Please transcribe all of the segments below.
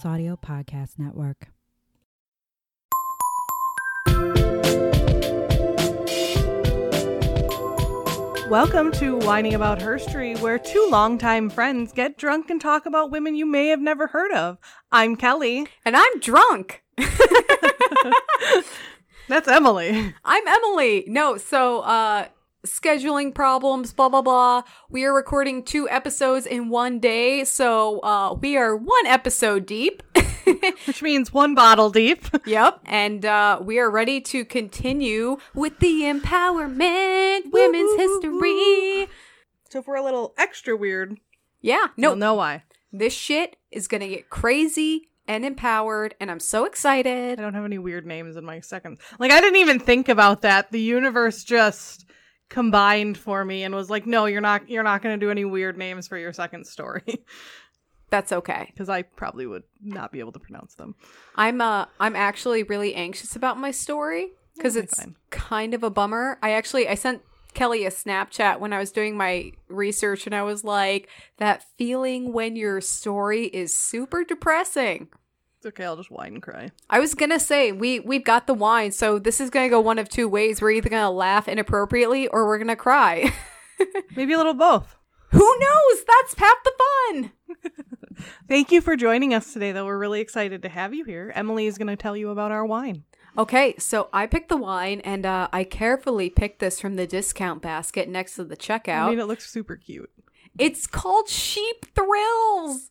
Plus Audio Podcast Network. Welcome to Whining About Herstory, where two longtime friends get drunk and talk about women you may have never heard of. I'm Kelley. And I'm drunk. That's Emily. I'm Emily. No, so uh scheduling problems, blah blah blah. We are recording two episodes in one day, so uh we are one episode deep. Which means one bottle deep. yep. And uh we are ready to continue with the empowerment women's history. So if we're a little extra weird, Yeah, no, no, why. this shit is gonna get crazy and empowered, and I'm so excited. I don't have any weird names in my seconds. Like I didn't even think about that. The universe just combined for me and was like, "No, you're not you're not going to do any weird names for your second story." That's okay. Because I probably would not be able to pronounce them. I'm uh I'm actually really anxious about my story because it's fine. kind of a bummer. I actually I sent Kelley a Snapchat when I was doing my research and I was like that feeling when your story is super depressing. It's okay. I'll just whine and cry. I was going to say we we've got the wine, so this is going to go one of two ways. We're either going to laugh inappropriately or we're going to cry. Maybe a little both. Who knows? That's half the fun. Thank you for joining us today, though. We're really excited to have you here. Emily is going to tell you about our wine. Okay, so I picked the wine and uh, I carefully picked this from the discount basket next to the checkout. I mean, it looks super cute. It's called Sheep Thrills.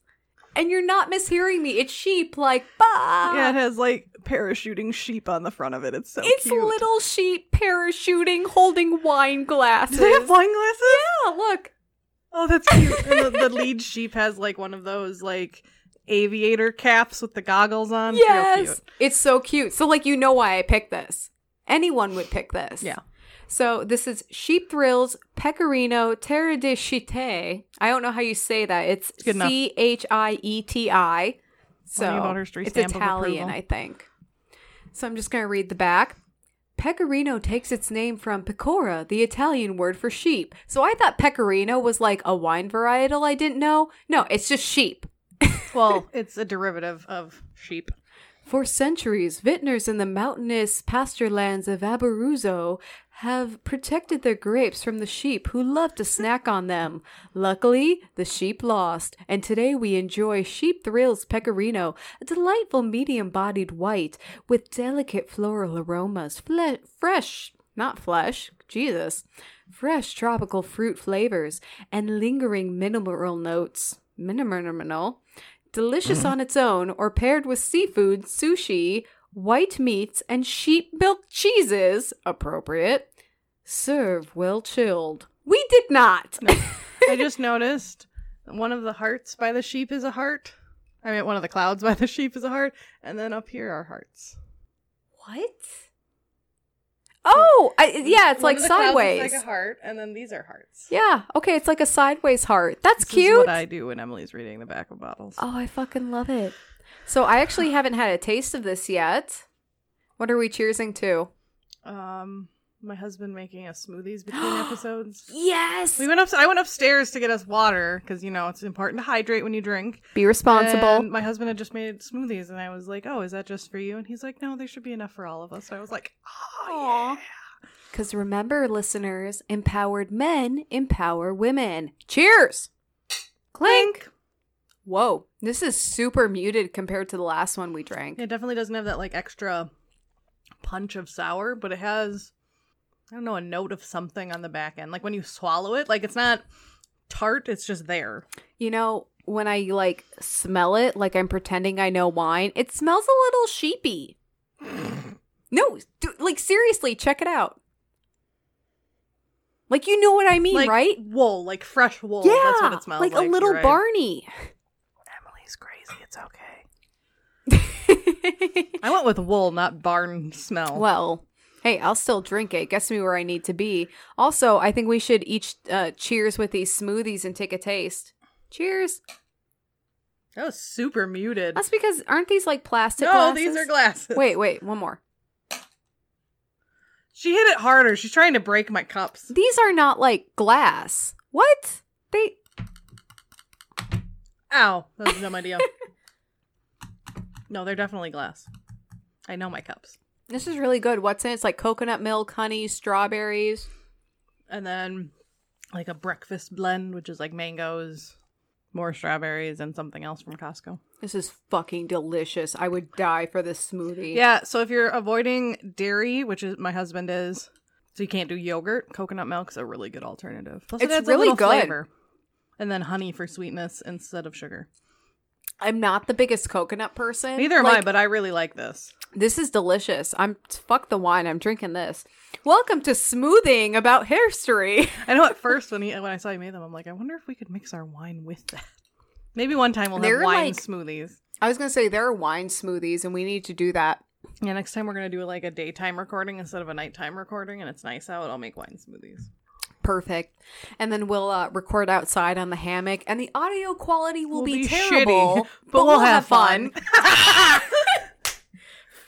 And you're not mishearing me. It's sheep, like, bah. Yeah, it has like parachuting sheep on the front of it. It's so cute. it's cute. little sheep parachuting, holding wine glasses. Do they have wine glasses? Yeah, look. Oh, that's cute. and the, the lead sheep has like one of those like aviator caps with the goggles on. Yes. It's so cute. So, like, you know why I picked this. Anyone would pick this. Yeah. So, this is Sheep Thrills Pecorino Terre de Chite. I don't know how you say that. It's. C H I E T I. So, Whining about history it's Italian. I think. So, I'm just going to read the back. Pecorino takes its name from pecora, the Italian word for sheep. So I thought pecorino was like a wine varietal I didn't know. No, it's just sheep. Well, it's a derivative of sheep. For centuries, vintners in the mountainous pasture lands of Abruzzo have protected their grapes from the sheep who love to snack on them. Luckily, the sheep lost, and today we enjoy Sheep Thrills Pecorino, a delightful medium-bodied white with delicate floral aromas, fle- fresh, not flesh, Jesus, fresh tropical fruit flavors, and lingering mineral notes. Minimal delicious mm. on its own or paired with seafood, sushi, white meats, and sheep milk cheeses, appropriate. Serve well chilled. We did not. I just noticed one of the hearts by the sheep is a heart. I mean, one of the clouds by the sheep is a heart, and then up here are hearts. what? Oh, I, yeah, it's One like of the clouds is sideways. like a heart, and then these are hearts. yeah, okay, it's like a sideways heart. That's This cute. is what I do when Emily's reading the back of bottles. Oh, I fucking love it. So I actually haven't had a taste of this yet. What are we cheersing to? Um, my husband making us smoothies between episodes. Yes. We went up. I went upstairs to get us water because you know it's important to hydrate when you drink. Be responsible. And my husband had just made smoothies, and I was like, "Oh, is that just for you?" And he's like, "No, there should be enough for all of us." So I was like, "Oh yeah." Because remember, listeners, empowered men empower women. Cheers! Clink! Whoa, this is super muted compared to the last one we drank. It definitely doesn't have that like extra punch of sour, but it has I don't know a note of something on the back end. Like when you swallow it, like it's not tart; it's just there. You know, when I like smell it, like I'm pretending I know wine, it smells a little sheepy. no, d- like seriously, check it out. Like you know what I mean, like right? Wool, like fresh wool. yeah, that's what it smells like. like a little right. Barney. Emily's crazy. It's okay. I went with wool, not barn smell. Well, hey, I'll still drink it. Gets me where I need to be. Also, I think we should each uh, cheers with these smoothies and take a taste. Cheers. that was super muted. That's because aren't these like plastic? no, glasses? these are glasses. Wait, wait, one more. She hit it harder. She's trying to break my cups. These are not like glass. What? They Ow. That was a dumb idea. No, they're definitely glass. I know my cups. This is really good. What's in it? It's like coconut milk, honey, strawberries. And then like a breakfast blend, which is like mangoes, more strawberries, and something else from Costco. This is fucking delicious. I would die for this smoothie. Yeah, so if you're avoiding dairy, which is my husband is, so you can't do yogurt, coconut milk's a really good alternative. Plus, It's it really good. flavor. And then honey for sweetness instead of sugar. I'm not the biggest coconut person. Neither am I, but I really like this. This is delicious. I'm fuck the wine. I'm drinking this. Welcome to smoothing about history. I know at first when he when I saw you made them, I'm like, I wonder if we could mix our wine with that. Maybe one time we'll They're have wine like- smoothies. I was gonna say there are wine smoothies, and we need to do that. Yeah, next time we're gonna do like a daytime recording instead of a nighttime recording, and it's nice out. I'll make wine smoothies. Perfect. And then we'll uh, record outside on the hammock, and the audio quality will, Will be, be terrible, shitty, but we'll have fun.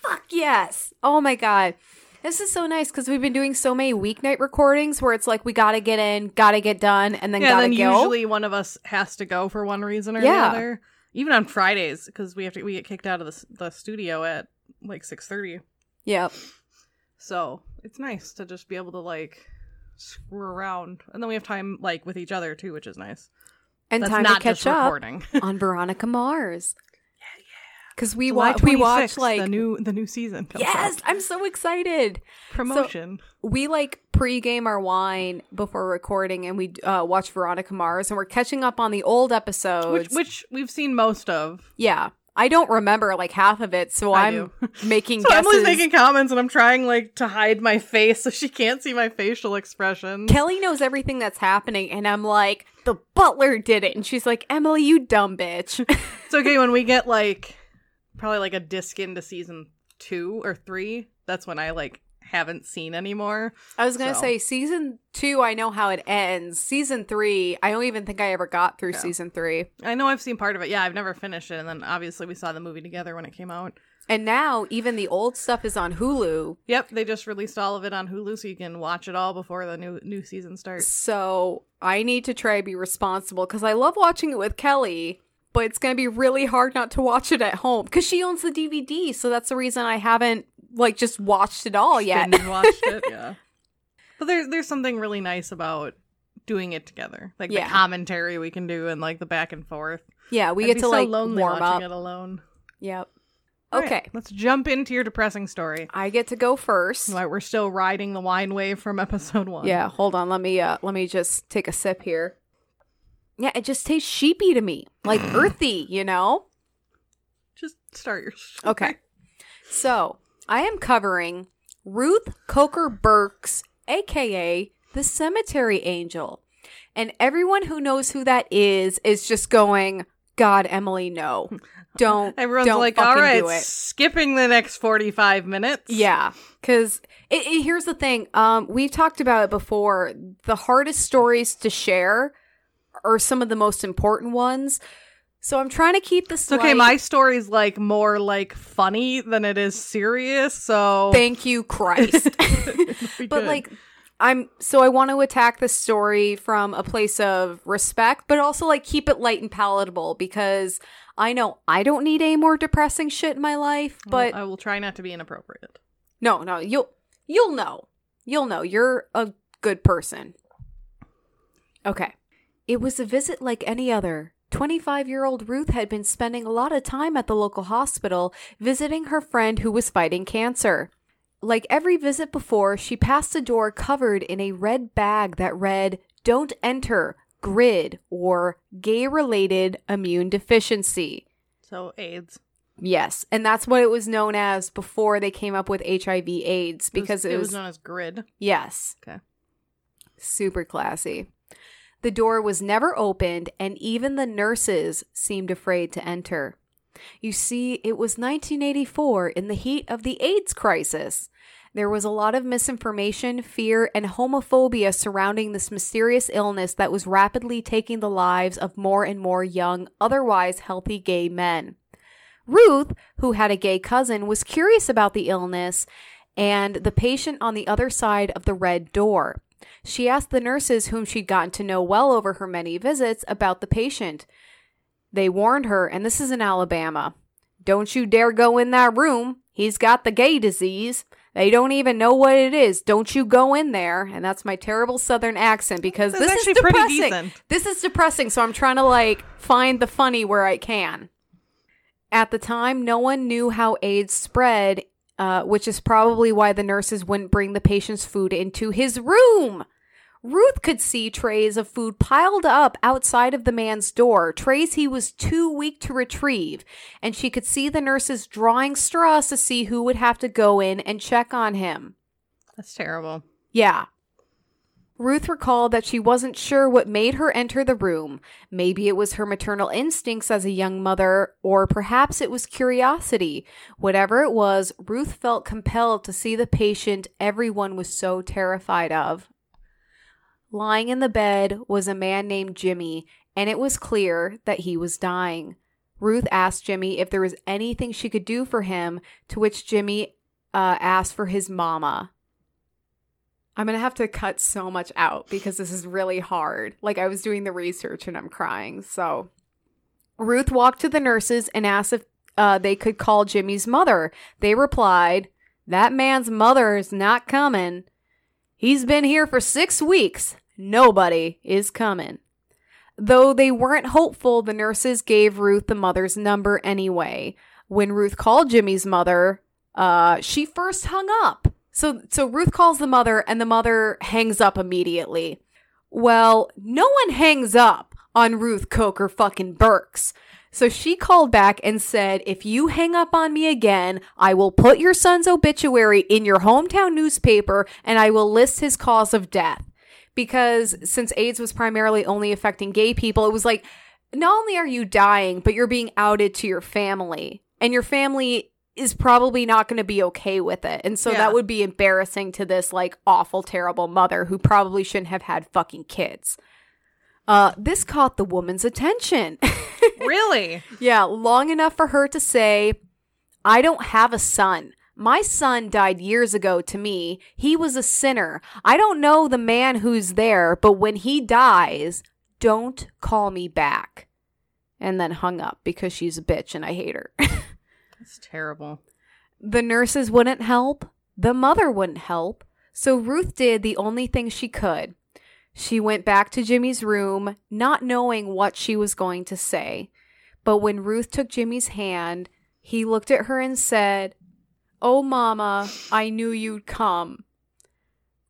Fuck yes. Oh my god. This is so nice because we've been doing so many weeknight recordings where it's like we gotta get in, gotta get done, and then yeah, gotta then go. usually one of us has to go for one reason or Yeah. the other. Even on Fridays, because we have to we get kicked out of the the studio at like six thirty. Yep. So it's nice to just be able to like screw around, and then we have time like with each other too, which is nice. And That's time to catch just up recording. on Veronica Mars. Because we watch we watch like the new the new season. yes, out. I'm so excited. promotion. we like pregame our wine before recording and we uh, watch Veronica Mars and we're catching up on the old episodes. which which we've seen most of. yeah. I don't remember like half of it, so I I'm do. making So guesses. Emily's making comments, and I'm trying like to hide my face so she can't see my facial expression. Kelley knows everything that's happening, and I'm like, the butler did it. And she's like, Emily, you dumb bitch. It's okay when we get like probably like a disc into season two or three. That's when I like haven't seen anymore. I was going to So. say, season two, I know how it ends. Season three, I don't even think I ever got through Yeah. season three. I know I've seen part of it. Yeah, I've never finished it, and then obviously we saw the movie together when it came out. And now, even the old stuff is on Hulu. Yep, they just released all of it on Hulu, so you can watch it all before the new new season starts. So I need to try to be responsible because I love watching it with Kelley, but it's going to be really hard not to watch it at home because she owns the DVD. So that's the reason I haven't like just watched it all yet. Watched it, yeah. But there's there's something really nice about doing it together, like Yeah. the commentary we can do and like the back and forth. yeah, we I'd get to so like lonely warm watching up. it alone. Yep. All right, Okay. let's jump into your depressing story. I get to go first. Why we're still riding the wine wave from episode one. Yeah, hold on. Let me uh let me just take a sip here. Yeah, it just tastes sheepy to me. Like earthy, you know? just start your. story. Okay. So, I am covering Ruth Coker Burks, aka the Cemetery Angel. And everyone who knows who that is is just going, God, Emily, no. Don't Everyone's don't like, all right, skipping the next forty-five minutes. Yeah, because here's the thing. Um, we've talked about it before. The hardest stories to share are some of the most important ones. So I'm trying to keep this. It's okay. My story's like more like funny than it is serious. So thank you, Christ. but good. like, I'm so I want to attack the story from a place of respect, but also like keep it light and palatable because I know I don't need any more depressing shit in my life. But I will try not to be inappropriate. No, no, you'll you'll know. You'll know. You're a good person. Okay. It was a visit like any other. 25 year old Ruth had been spending a lot of time at the local hospital visiting her friend who was fighting cancer. Like every visit before, she passed a door covered in a red bag that read, Don't enter, GRID, or Gay Related Immune Deficiency. So AIDS Yes, and that's what it was known as before they came up with HIV AIDS because it it was, was, known as grid. yes, Okay. super classy. The door was never opened and even the nurses seemed afraid to enter. You see, it was 1984 in the heat of the AIDS crisis. There was a lot of misinformation, fear, and homophobia surrounding this mysterious illness that was rapidly taking the lives of more and more young, otherwise healthy gay men. Ruth, who had a gay cousin, was curious about the illness and the patient on the other side of the red door. She asked the nurses, whom she'd gotten to know well over her many visits, about the patient. They warned her, and this is in Alabama Don't you dare go in that room. He's got the gay disease. They don't even know what it is. Don't you go in there. And that's my terrible southern accent because this actually is depressing. This is depressing, so I'm trying to like find the funny where I can. At the time, no one knew how AIDS spread, uh, which is probably why the nurses wouldn't bring the patient's food into his room. Ruth could see trays of food piled up outside of the man's door, trays he was too weak to retrieve, and she could see the nurses drawing straws to see who would have to go in and check on him. That's terrible. Yeah. Ruth recalled that she wasn't sure what made her enter the room. Maybe it was her maternal instincts as a young mother, or perhaps it was curiosity. Whatever it was, Ruth felt compelled to see the patient everyone was so terrified of. Lying in the bed was a man named Jimmy, and it was clear that he was dying. Ruth asked Jimmy if there was anything she could do for him, to which Jimmy uh, asked for his mama. I'm going to have to cut so much out because this is really hard. Like, I was doing the research and I'm crying. So, Ruth walked to the nurses and asked if uh, they could call Jimmy's mother. They replied, That man's mother is not coming. He's been here for six weeks. Nobody is coming. Though they weren't hopeful, the nurses gave Ruth the mother's number anyway. When Ruth called Jimmy's mother, uh, she first hung up. So, so Ruth calls the mother, and the mother hangs up immediately. Well, no one hangs up on Ruth Coker fucking Burks. So she called back and said, If you hang up on me again, I will put your son's obituary in your hometown newspaper and I will list his cause of death. Because since AIDS was primarily only affecting gay people, it was like, not only are you dying, but you're being outed to your family. And your family is probably not going to be okay with it. And so Yeah. that would be embarrassing to this like awful, terrible mother who probably shouldn't have had fucking kids. Uh, this caught the woman's attention. Really? yeah, long enough for her to say, I don't have a son. My son died years ago to me. He was a sinner. I don't know the man who's there, but when he dies, don't call me back. And then hung up because she's a bitch and I hate her. That's terrible. The nurses wouldn't help. The mother wouldn't help. So Ruth did the only thing she could. She went back to Jimmy's room, not knowing what she was going to say. But when Ruth took Jimmy's hand, he looked at her and said, Oh, Mama, I knew you'd come.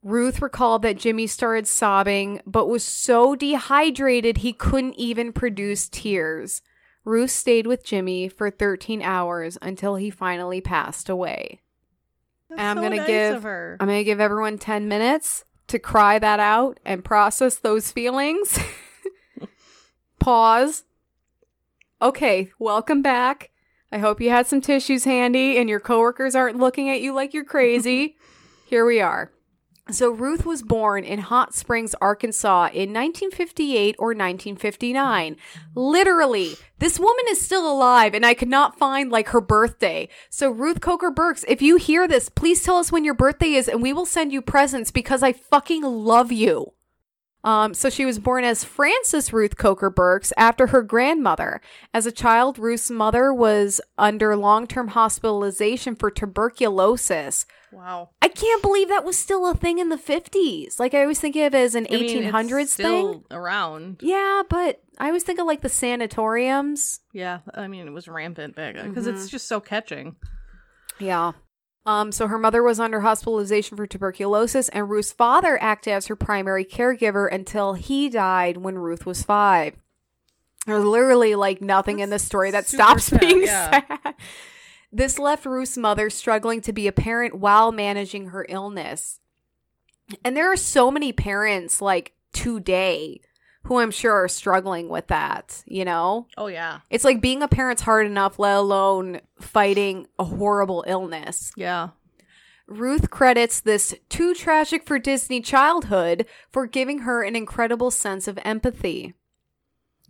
Ruth recalled that Jimmy started sobbing, but was so dehydrated he couldn't even produce tears. Ruth stayed with Jimmy for 13 hours until he finally passed away. That's And I'm so gonna nice give-. I'm going to give everyone 10 minutes to cry that out and process those feelings. Pause. Okay, welcome back. I hope you had some tissues handy and your coworkers aren't looking at you like you're crazy. Here we are. So, Ruth was born in Hot Springs, Arkansas in 1958 or 1959. Literally, this woman is still alive and I could not find like her birthday. So, Ruth Coker Burks, if you hear this, please tell us when your birthday is and we will send you presents because I fucking love you. Um, so she was born as Frances Ruth Coker Burks after her grandmother. As a child, Ruth's mother was under long term hospitalization for tuberculosis. wow. I can't believe that was still a thing in the 50s. Like, I always think of it as an I mean, it's 1800s still thing. around. Yeah, but I always think of like the sanatoriums. Yeah, I mean, it was rampant back because Mm-hmm. it's just so catching. Yeah. Um, so her mother was under hospitalization for tuberculosis, and Ruth's father acted as her primary caregiver until he died when Ruth was five. There's literally like nothing in this story that stops sad, being yeah. sad. This left Ruth's mother struggling to be a parent while managing her illness. And there are so many parents like today who I'm sure are struggling with that, you know? Oh yeah, It's like being a parent's hard enough, let alone fighting a horrible illness. yeah. Ruth credits this too tragic for Disney childhood for giving her an incredible sense of empathy.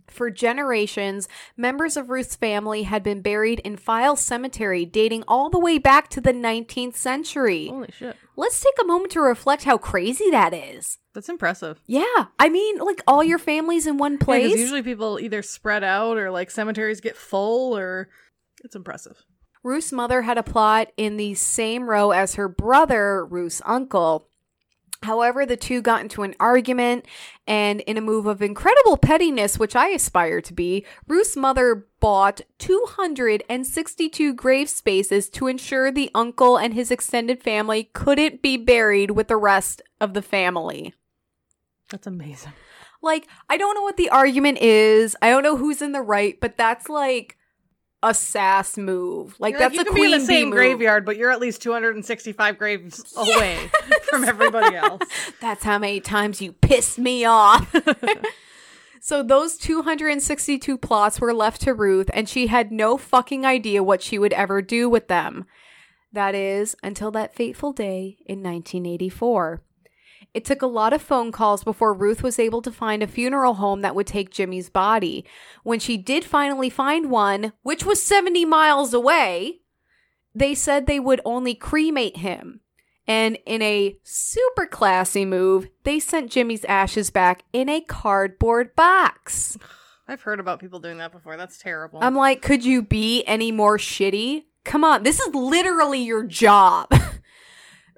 For generations, members of Ruth's family had been buried in Files Cemetery dating all the way back to the 19th century. Holy shit, Let's take a moment to reflect how crazy that is. that's impressive. Yeah, I mean, like all your families in one Yeah, place. usually people either spread out or like cemeteries get full or It's impressive. Ruth's mother had a plot in the same row as her brother, Ruth's uncle. However, the two got into an argument, and in a move of incredible pettiness, which I aspire to be, Ruth's mother bought 262 grave spaces to ensure the uncle and his extended family couldn't be buried with the rest of the family. That's amazing. Like, I don't know what the argument is. I don't know who's in the right, but that's like a sass move. Like You're that's you a queen be in the same graveyard, but you're at least 265 graves away from everybody else. That's how many times you pissed me off. so those 262 plots were left to Ruth, and she had no fucking idea what she would ever do with them. That is, until that fateful day in 1984. It took a lot of phone calls before Ruth was able to find a funeral home that would take Jimmy's body. When she did finally find one, which was 70 miles away, they said they would only cremate him. And in a super classy move, they sent Jimmy's ashes back in a cardboard box. I've heard about people doing that before. That's terrible. I'm like, could you be any more shitty? Come on, this is literally your job.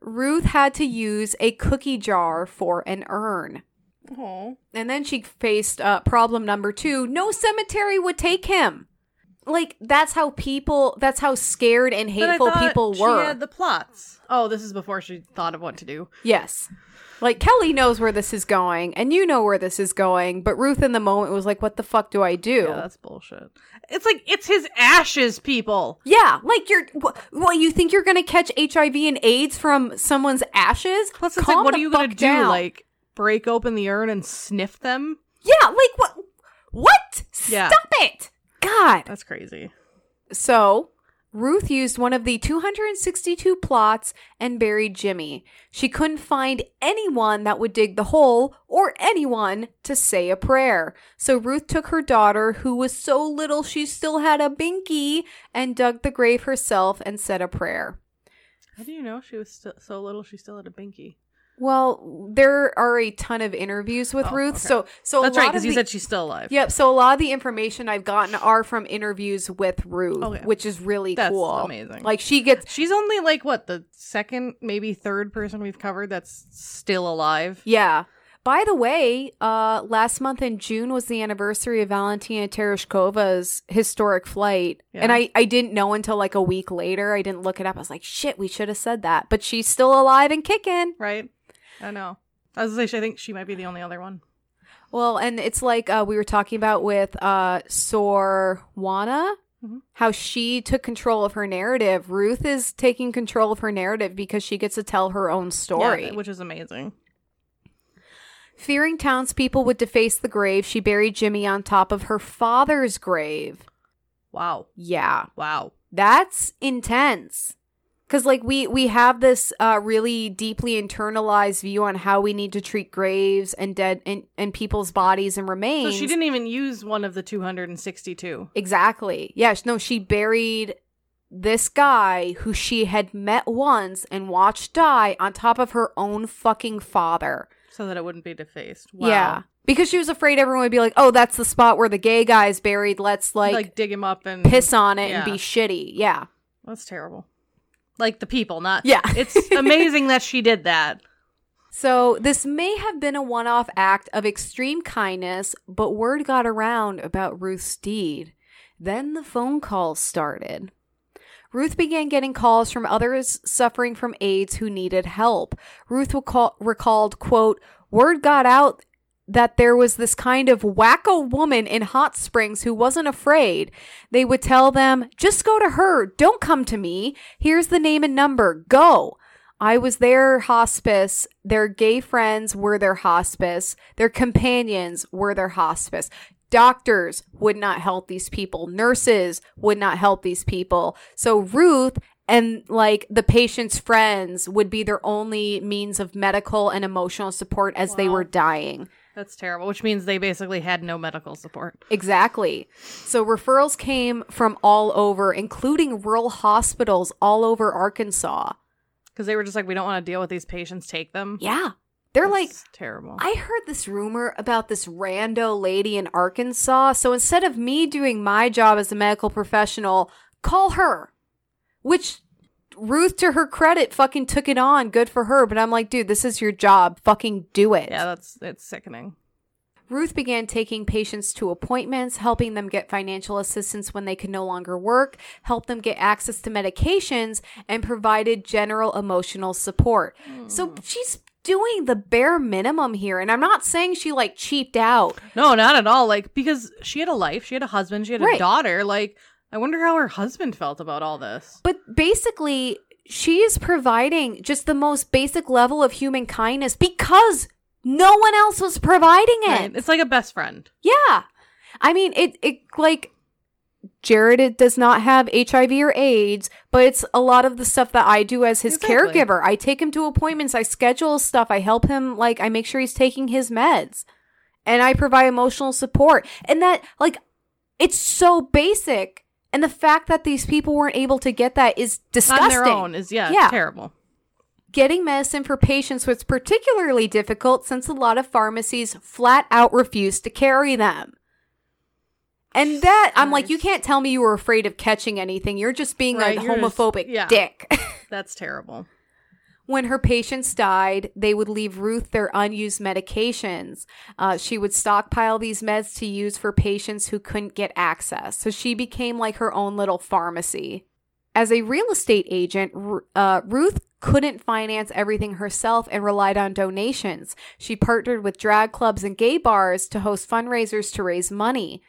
Ruth had to use a cookie jar for an urn. oh, And then she faced uh, problem number two no cemetery would take him. Like, that's how people, that's how scared and hateful people she were. had the plots. Oh, this is before she thought of what to do. Yes. Like Kelley knows where this is going, and you know where this is going, but Ruth in the moment was like, What the fuck do I do? Yeah, that's bullshit. It's like it's his ashes, people. Yeah, like you're what, what you think you're gonna catch HIV and AIDS from someone's ashes? Plus, it's Calm like, what are you gonna fuck do? down. Like break open the urn and sniff them? Yeah, like what what? Yeah. Stop it. God. That's crazy. So Ruth used one of the 262 plots and buried Jimmy. She couldn't find anyone that would dig the hole or anyone to say a prayer. So Ruth took her daughter, who was so little she still had a binky, and dug the grave herself and said a prayer. How do you know she was so little? She still had a binky. Well, there are a ton of interviews with Oh, Ruth, okay. so so That's right, because you said she's still alive. Yep. So a lot of the information I've gotten are from interviews with Ruth, Okay. which is really That's cool. amazing. Like she gets She's only like what the second, maybe third person we've covered that's still alive. Yeah. By the way, uh, last month in June was the anniversary of Valentina Tereshkova's historic flight. And I, I didn't know until like a week later. I didn't look it up. I was like, shit, we should have said that. But she's still alive and kicking. Right? I know. I was gonna say, I think she might be the only other one. Well, and it's like uh, we were talking about with uh, Sorwana, Mhm. how she took control of her narrative. Ruth is taking control of her narrative because she gets to tell her own story. Yeah, which is amazing. Fearing townspeople would deface the grave, she buried Jimmy on top of her father's grave. Wow. Yeah, Wow. that's intense. Cause like we we have this uh, really deeply internalized view on how we need to treat graves and dead and, and people's bodies and remains. So she didn't even use one of the 262. exactly. Yes, no, she buried this guy who she had met once and watched die on top of her own fucking father. So that it wouldn't be defaced. Wow. Yeah. Because she was afraid everyone would be like, oh, that's the spot where the gay guy's buried. Let's like, Like, dig him up and piss on it and be shitty. Yeah. That's terrible. Like the people, not. Yeah. It's amazing that she did that. So this may have been a one off act of extreme kindness, but word got around about Ruth's deed. Then the phone calls started. Ruth began getting calls from others suffering from AIDS who needed help. Ruth recall- recalled, quote, word got out that there was this kind of wacko woman in Hot Springs who wasn't afraid. They would tell them, just go to her. Don't come to me. Here's the name and number. Go. I was their hospice. Their gay friends were their hospice. Their companions were their hospice. Doctors would not help these people. Nurses would not help these people. So Ruth and like the patient's friends would be their only means of medical and emotional support as they were dying. That's terrible, which means they basically had no medical support. Exactly. So referrals came from all over, including rural hospitals all over Arkansas. Because they were just like, we don't want to deal with these patients, take them. Yeah. They're like, terrible. I heard this rumor about this rando lady in Arkansas. So instead of me doing my job as a medical professional, call her. Which Ruth, to her credit, fucking took it on. Good for her. But I'm like, dude, this is your job. Fucking do it. Yeah, that's it's sickening. Ruth began taking patients to appointments, helping them get financial assistance when they could no longer work, helped them get access to medications, and provided general emotional support. So hmm. she's doing the bare minimum here. And I'm not saying she like cheaped out. No, not at all. Like because she had a life, she had a husband, she had a daughter. Like I wonder how her husband felt about all this. But basically, she is providing just the most basic level of human kindness because no one else was providing it. Right? It's like a best friend. Yeah. I mean, it, it like Jared it does not have HIV or AIDS, but it's a lot of the stuff that I do as his Exactly. caregiver. I take him to appointments, I schedule stuff, I help him, like, I make sure he's taking his meds, and I provide emotional support. And that, like, it's so basic. And the fact that these people weren't able to get that is disgusting. On their own is yeah, Yeah. terrible. Getting medicine for patients was particularly difficult since a lot of pharmacies flat out refused to carry them. And that, I'm like, you can't tell me you were afraid of catching anything. You're just being Right, a you're just- homophobic yeah. dick. That's terrible. When her patients died, they would leave Ruth their unused medications. Uh, she would stockpile these meds to use for patients who couldn't get access. So she became like her own little pharmacy. As a real estate agent, uh, Ruth couldn't finance everything herself and relied on donations. She partnered with drag clubs and gay bars to host fundraisers to raise money.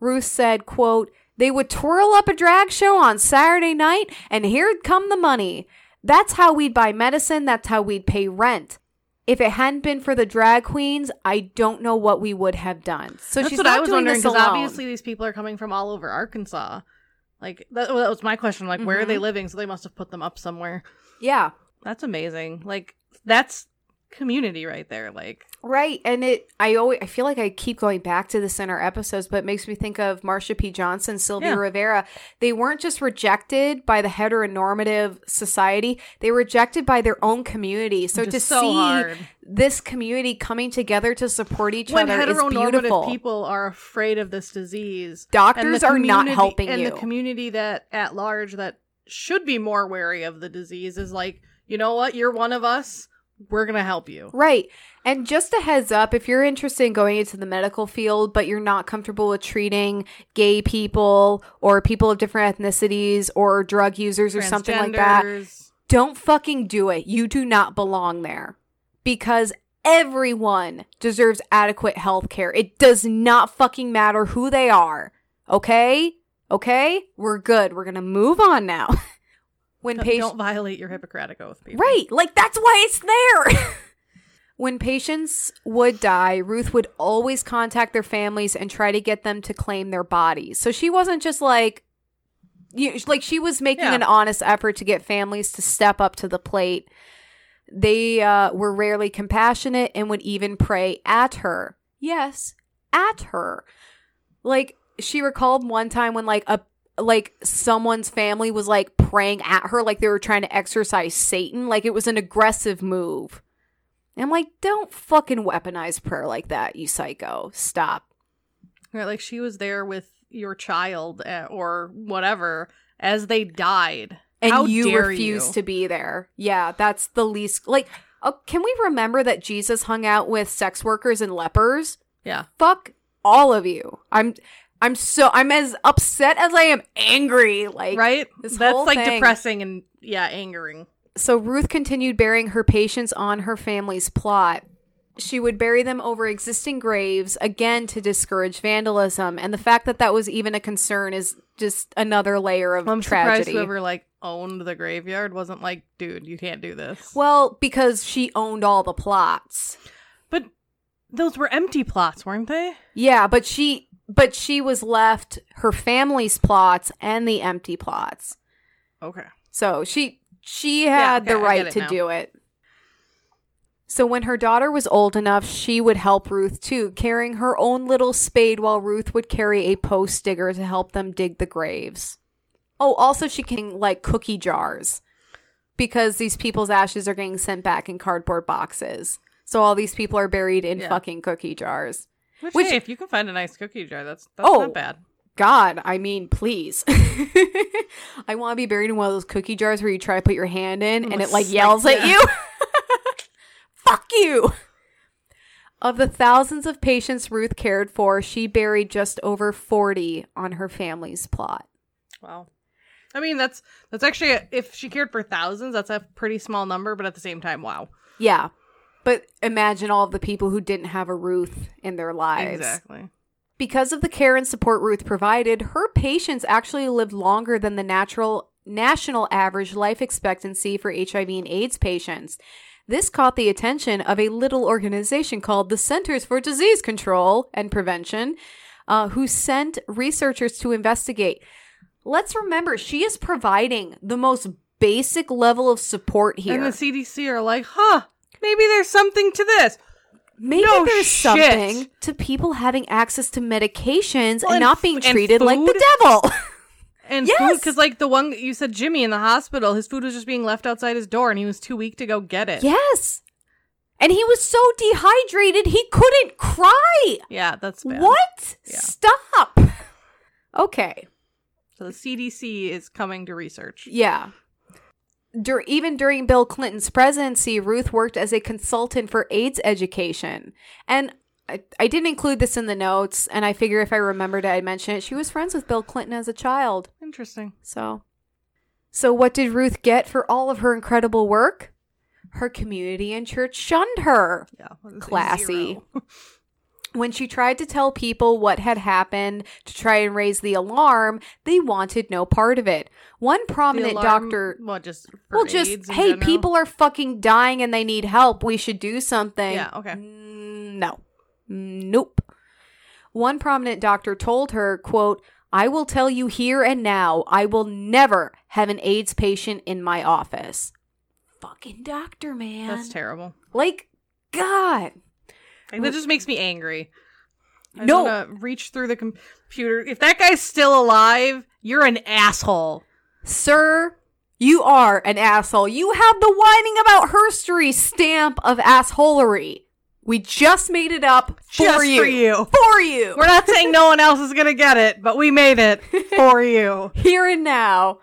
Ruth said, quote, they would twirl up a drag show on Saturday night and here'd come the money. That's how we'd buy medicine. That's how we'd pay rent. If it hadn't been for the drag queens, I don't know what we would have done. So That's she's what not I was doing wondering because obviously these people are coming from all over Arkansas. Like that, that was my question. Like where are they mm-hmm. living? So they must have put them up somewhere. yeah, That's amazing. Like that's community right there. Like right. And it, I always, I feel like I keep going back to this in our episodes, but it makes me think of Marsha P. Johnson, Sylvia Yeah. Rivera. They weren't just rejected by the heteronormative society; they were rejected by their own community. So Which to so see hard. this community coming together to support each when other is heteronormative beautiful. people are afraid of this disease, Doctors are not helping and you. the community that at large that should be more wary of the disease is like, you know what? You're one of us. We're gonna help you. Right. And just a heads up, if you're interested in going into the medical field, but you're not comfortable with treating gay people or people of different ethnicities or drug users or something like that, don't fucking do it. You do not belong there because everyone deserves adequate health care. It does not fucking matter who they are. Okay? Okay? We're good. We're going to move on now. when Don't- patients Don't violate your Hippocratic oath, people. Right. Like that's why it's there. when patients would die, Ruth would always contact their families and try to get them to claim their bodies. So she wasn't just like you like she was making Yeah. an honest effort to get families to step up to the plate. They uh, were rarely compassionate and would even pray at her. Yes, at her. Like she recalled one time when like a like someone's family was like praying at her like they were trying to exorcise Satan. Like it was an aggressive move. And I'm like, don't fucking weaponize prayer like that, you psycho. Stop. Right, like she was there with your child uh, or whatever as they died. And How you refuse you? to be there. Yeah, that's the least like uh, can we remember that Jesus hung out with sex workers and lepers? Yeah. Fuck all of you. I'm I'm so I'm as upset as I am angry. Like Right? this That's like thing. depressing and yeah, angering. So Ruth continued burying her patients on her family's plot. She would bury them over existing graves again to discourage vandalism, and the fact that that was even a concern is just another layer of I'm surprised tragedy. whoever like owned the graveyard wasn't like, dude, you can't do this. Well, because she owned all the plots. But those were empty plots, weren't they? Yeah, but she but she was left her family's plots and the empty plots. Okay. So she she Yeah, had okay, the right to now. do it. So when her daughter was old enough, she would help Ruth too, carrying her own little spade while Ruth would carry a post digger to help them dig the graves. Oh, also she can like cookie jars because these people's ashes are getting sent back in cardboard boxes. So all these people are buried in Yeah. fucking cookie jars. Which, Which- hey, if you can find a nice cookie jar, that's that's Oh. not bad. God, I mean, please. I want to be buried in one of those cookie jars where you try to put your hand in and it like Like, yells at you. Fuck you. Of the thousands of patients Ruth cared for, she buried just over 40 on her family's plot. Wow. I mean, that's that's actually a, if she cared for thousands, that's a pretty small number, but at the same time, wow. Yeah. But imagine all of the people who didn't have a Ruth in their lives. Exactly. Because of the care and support Ruth provided, her patients actually lived longer than the natural national average life expectancy for HIV and AIDS patients. This caught the attention of a little organization called the Centers for Disease Control and Prevention, uh, who sent researchers to investigate. Let's remember, she is providing the most basic level of support here. And the CDC are like, huh, maybe there's something to this. Maybe No there's shit. something to people having access to medications Well, and and not being treated like the devil. And Yes! food, because like the one you said, Jimmy in the hospital, his food was just being left outside his door, and he was too weak to go get it. yes. And he was so dehydrated he couldn't cry. Yeah, that's bad. What? Yeah. Stop. Okay. So the CDC is coming to research. Yeah. Dur- even during Bill Clinton's presidency, Ruth worked as a consultant for AIDS education. And I, I didn't include this in the notes, and I figure if I remembered it, I'd mention it. She was friends with Bill Clinton as a child. Interesting. So, so what did Ruth get for all of her incredible work? Her community and church shunned her. Yeah. what is it? Classy. When she tried to tell people what had happened to try and raise the alarm, they wanted no part of it. One prominent alarm- doctor What, just well, just hey, general? people are fucking dying and they need help. We should do something. Yeah, okay. Mm, No, nope. One prominent doctor told her, "quote I will tell you here and now, I will never have an AIDS patient in my office." Fucking doctor, man. That's terrible. like, God. Like, that just makes me angry. I No. no. want to reach through the computer. If that guy's still alive, you're an asshole. Sir, you are an asshole. You have the whining about herstory stamp of assholery. We just made it up for Just you. for you. For you. We're not saying no one else is gonna get it, but we made it for you. Here and now.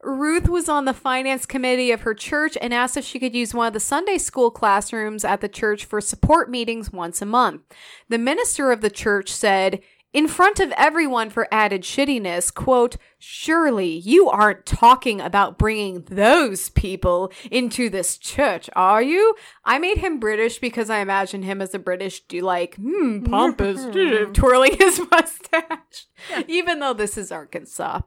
Ruth was on the finance committee of her church and asked if she could use one of the Sunday school classrooms at the church for support meetings once a month. The minister of the church said, in front of everyone for added shittiness, quote, surely you aren't talking about bringing those people into this church, are you? I made him British because I imagine him as a British, do like, hmm, pompous, twirling his mustache, even though this is Arkansas.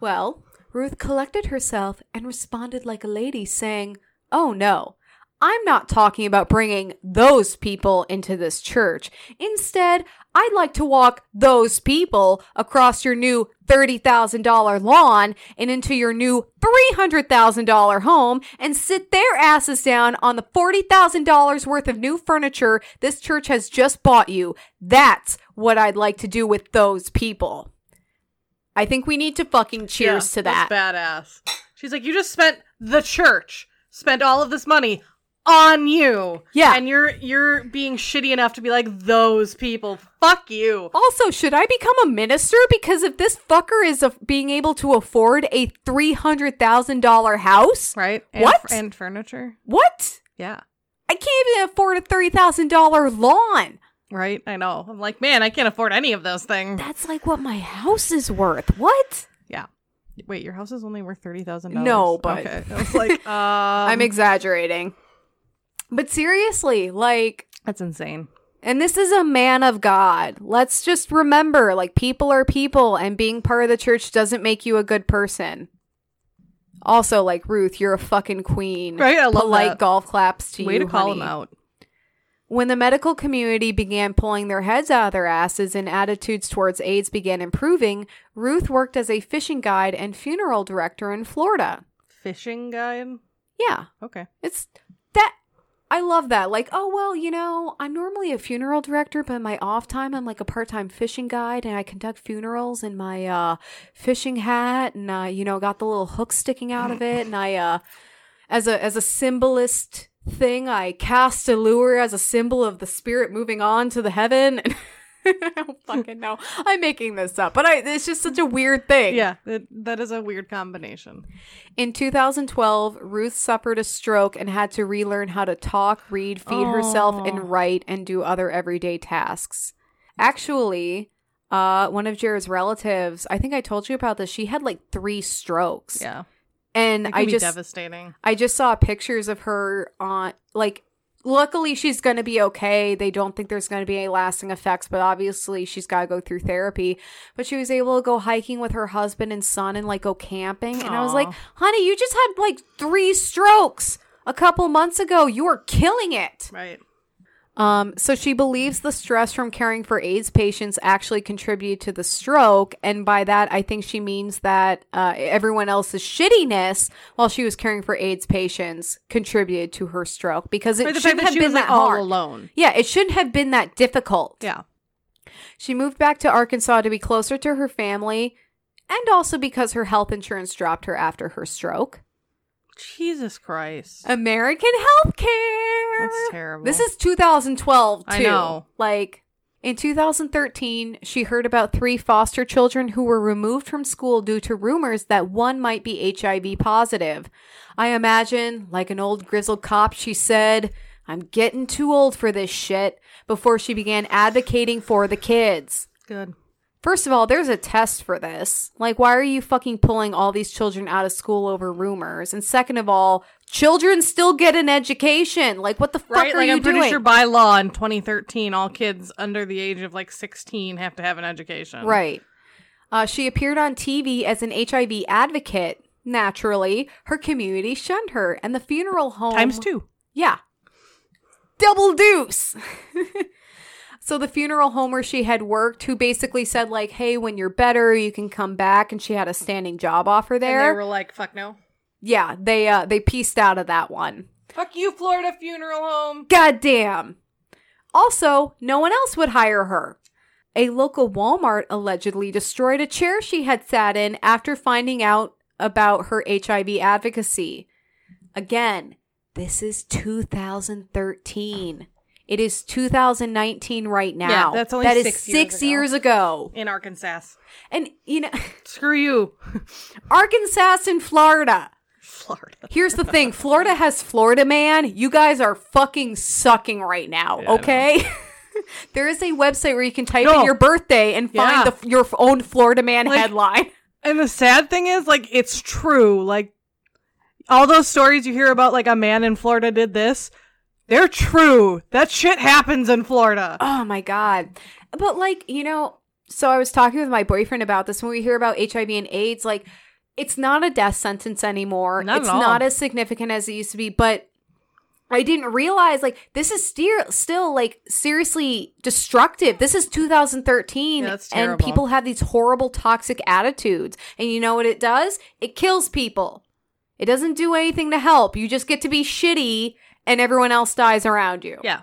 Well, Ruth collected herself and responded like a lady, saying, Oh no, I'm not talking about bringing those people into this church. Instead, I'd like to walk those people across your new $30,000 lawn and into your new $300,000 home and sit their asses down on the $40,000 worth of new furniture this church has just bought you. That's what I'd like to do with those people. I think we need to fucking cheers Yeah, to that. That's badass. She's like, you just spent the church spent all of this money on you. Yeah. and you're you're being shitty enough to be like those people. Fuck you. Also, should I become a minister? Because if this fucker is a- being able to afford a $300,000 house, Right? And, What? and furniture? what? Yeah. I can't even afford a $30,000 lawn. Right? I know. I'm like, man, I can't afford any of those things. That's like what my house is worth. What? Yeah. Wait, your house is only worth thirty thousand dollars. No, but- okay. I was like, um, I'm exaggerating. But seriously, like, that's insane. and this is a man of God. Let's just remember, like, people are people, and being part of the church doesn't make you a good person. Also, like Ruth, you're a fucking queen. Right? I love Polite that. golf claps to Way you. to call honey. him out. When the medical community began pulling their heads out of their asses and attitudes towards AIDS began improving, Ruth worked as a fishing guide and funeral director in Florida. Fishing guide. Yeah, Okay. it's. I love that. Like, oh, well, you know, I'm normally a funeral director, but in my off time, I'm like a part time fishing guide and I conduct funerals in my uh, fishing hat and, uh, you know, got the little hook sticking out of it. And I, uh, as a, as a symbolist thing, I cast a lure as a symbol of the spirit moving on to the heaven. I don't fucking know. I'm making this up, but I, it's just such a weird thing. Yeah, it, that is a weird combination. In 2012, Ruth suffered a stroke and had to relearn how to talk, read, feed herself, Oh. and write and do other everyday tasks. Actually, uh, one of Jared's relatives, I think I told you about this, she had like three strokes. Yeah, And I just devastating. I just saw pictures of her on like luckily she's going to be okay. They don't think there's going to be any lasting effects, but obviously she's got to go through therapy. But she was able to go hiking with her husband and son and like go camping. And I was like, "Honey, you just had like 3 strokes a couple months ago. You are killing it." Right. Um, so she believes the stress from caring for AIDS patients actually contributed to the stroke, and by that I think she means that uh, everyone else's shittiness while she was caring for AIDS patients contributed to her stroke because it Right, the fact shouldn't have been was like, that all hard. alone. Yeah, it shouldn't have been that difficult. Yeah. She moved back to Arkansas to be closer to her family, and also because her health insurance dropped her after her stroke. Jesus Christ. American healthcare. That's terrible. This is 2012 too. I know. Like in 2013, she heard about three foster children who were removed from school due to rumors that one might be HIV positive. I imagine, like an old grizzled cop, she said, "I'm getting too old for this shit." Before she began advocating for the kids. good. First of all, there's a test for this. Like, why are you fucking pulling all these children out of school over rumors? And second of all, children still get an education. Like, what the fuck Right? are Like you I'm pretty doing? sure by law in 2013, all kids under the age of like 16 have to have an education. right. Uh, she appeared on TV as an HIV advocate. Naturally, her community shunned her, and the funeral home Times two. Yeah. Double deuce. so the funeral home where she had worked, who basically said, like, hey, when you're better, you can come back, and she had a standing job offer And there. they were like, "Fuck no." yeah, they uh they pieced out of that one. Fuck you, Florida funeral home. God damn. Also, no one else would hire her. A local Walmart allegedly destroyed a chair she had sat in after finding out about her HIV advocacy. Again, this is 2013. It is 2019 right now. Yeah, that's only That is six years six ago. years ago. In Arkansas. And you know, Screw you, Arkansas and Florida. Florida. Here's the thing Florida has Florida Man. You guys are fucking sucking right now, Yeah, okay? there is a website where you can type No. in your birthday and find Yeah. the, your own Florida Man Like- headline. And the sad thing is, like, it's true. Like, all those stories you hear about, like, a man in Florida did this, they're true. That shit happens in Florida. Oh my God. But, like, you know, so I was talking with my boyfriend about this when we hear about HIV and AIDS, like, it's not a death sentence anymore. Not it's not as significant as it used to be, but I didn't realize like this is still still like seriously destructive. This is 2013 Yeah, and people have these horrible toxic attitudes. And you know what it does? It kills people. It doesn't do anything to help. You just get to be shitty and everyone else dies around you. Yeah.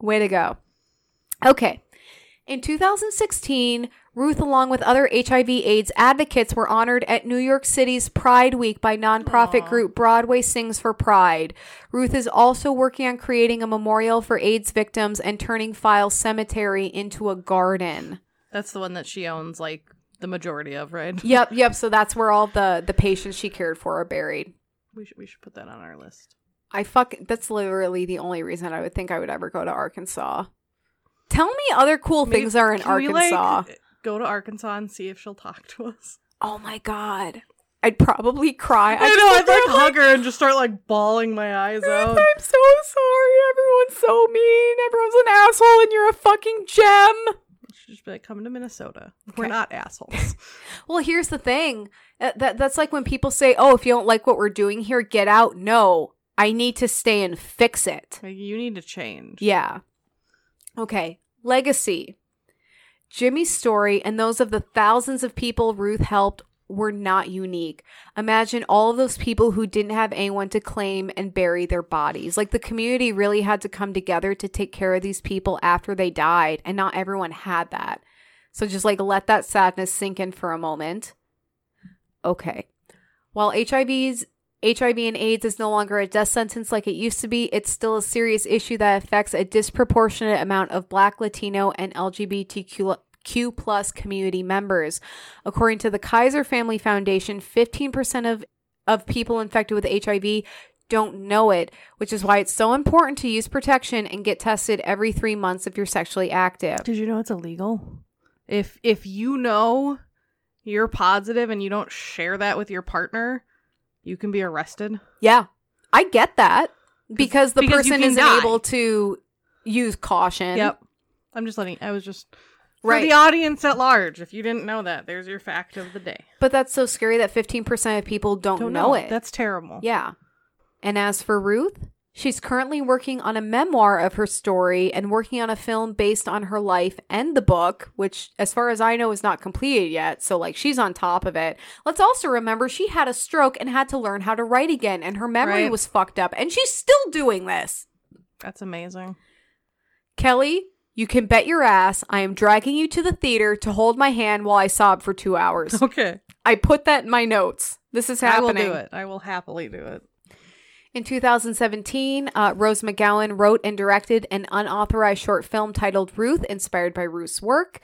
Way to go. Okay. In 2016, Ruth, along with other HIV AIDS advocates, were honored at New York City's Pride Week by nonprofit Aw. group Broadway Sings for Pride. Ruth is also working on creating a memorial for AIDS victims and turning Files Cemetery into a garden. That's the one that she owns, like, the majority of, right? Yep, yep. So that's where all the the patients she cared for are buried. We should, we should put that on our list. I fuck. That's literally the only reason I would think I would ever go to Arkansas. Tell me other cool Maybe- things are in can we, Arkansas. like, go to Arkansas and see if she'll talk to us. Oh my god. I'd probably cry. I, just know, I'd there like hug her and just start like bawling my eyes out. I'm so sorry. Everyone's so mean. Everyone's an asshole and you're a fucking gem. She'd just be like, come to Minnesota. Okay. We're not assholes. Well, here's the thing. Uh, That that's like when people say, "Oh, if you don't like what we're doing here, get out." No. I need to stay and fix it. like, you need to change. Yeah. Okay. Legacy. Jimmy's story and those of the thousands of people Ruth helped were not unique. Imagine all of those people who didn't have anyone to claim and bury their bodies. Like the community really had to come together to take care of these people after they died, and not everyone had that. So just like let that sadness sink in for a moment. Okay. While HIV's HIV and AIDS is no longer a death sentence like it used to be, it's still a serious issue that affects a disproportionate amount of Black, Latino, and LGBTQ Q plus community members. According to the Kaiser Family Foundation, 15% of, of people infected with HIV don't know it, which is why it's so important to use protection and get tested every three months if you're sexually active. Did you know it's illegal? If if you know you're positive and you don't share that with your partner, you can be arrested. Yeah, I get that because the because person isn't die. able to use caution. Yep. I'm just letting I was just for Right. the audience at large. If you didn't know that, there's your fact of the day. But that's so scary that 15% of people don't, Don't know, it. That's terrible. Yeah. And as for Ruth, she's currently working on a memoir of her story and working on a film based on her life and the book, which, as far as I know, is not completed yet. So, like, she's on top of it. Let's also remember she had a stroke and had to learn how to write again, and her memory Right. was fucked up, and she's still doing this. That's amazing. Kelley, you can bet your ass I am dragging you to the theater to hold my hand while I sob for two hours. Okay. I put that in my notes. This is happening. I will do it. I will happily do it. In 2017, uh, Rose McGowan wrote and directed an unauthorized short film titled Ruth, inspired by Ruth's work.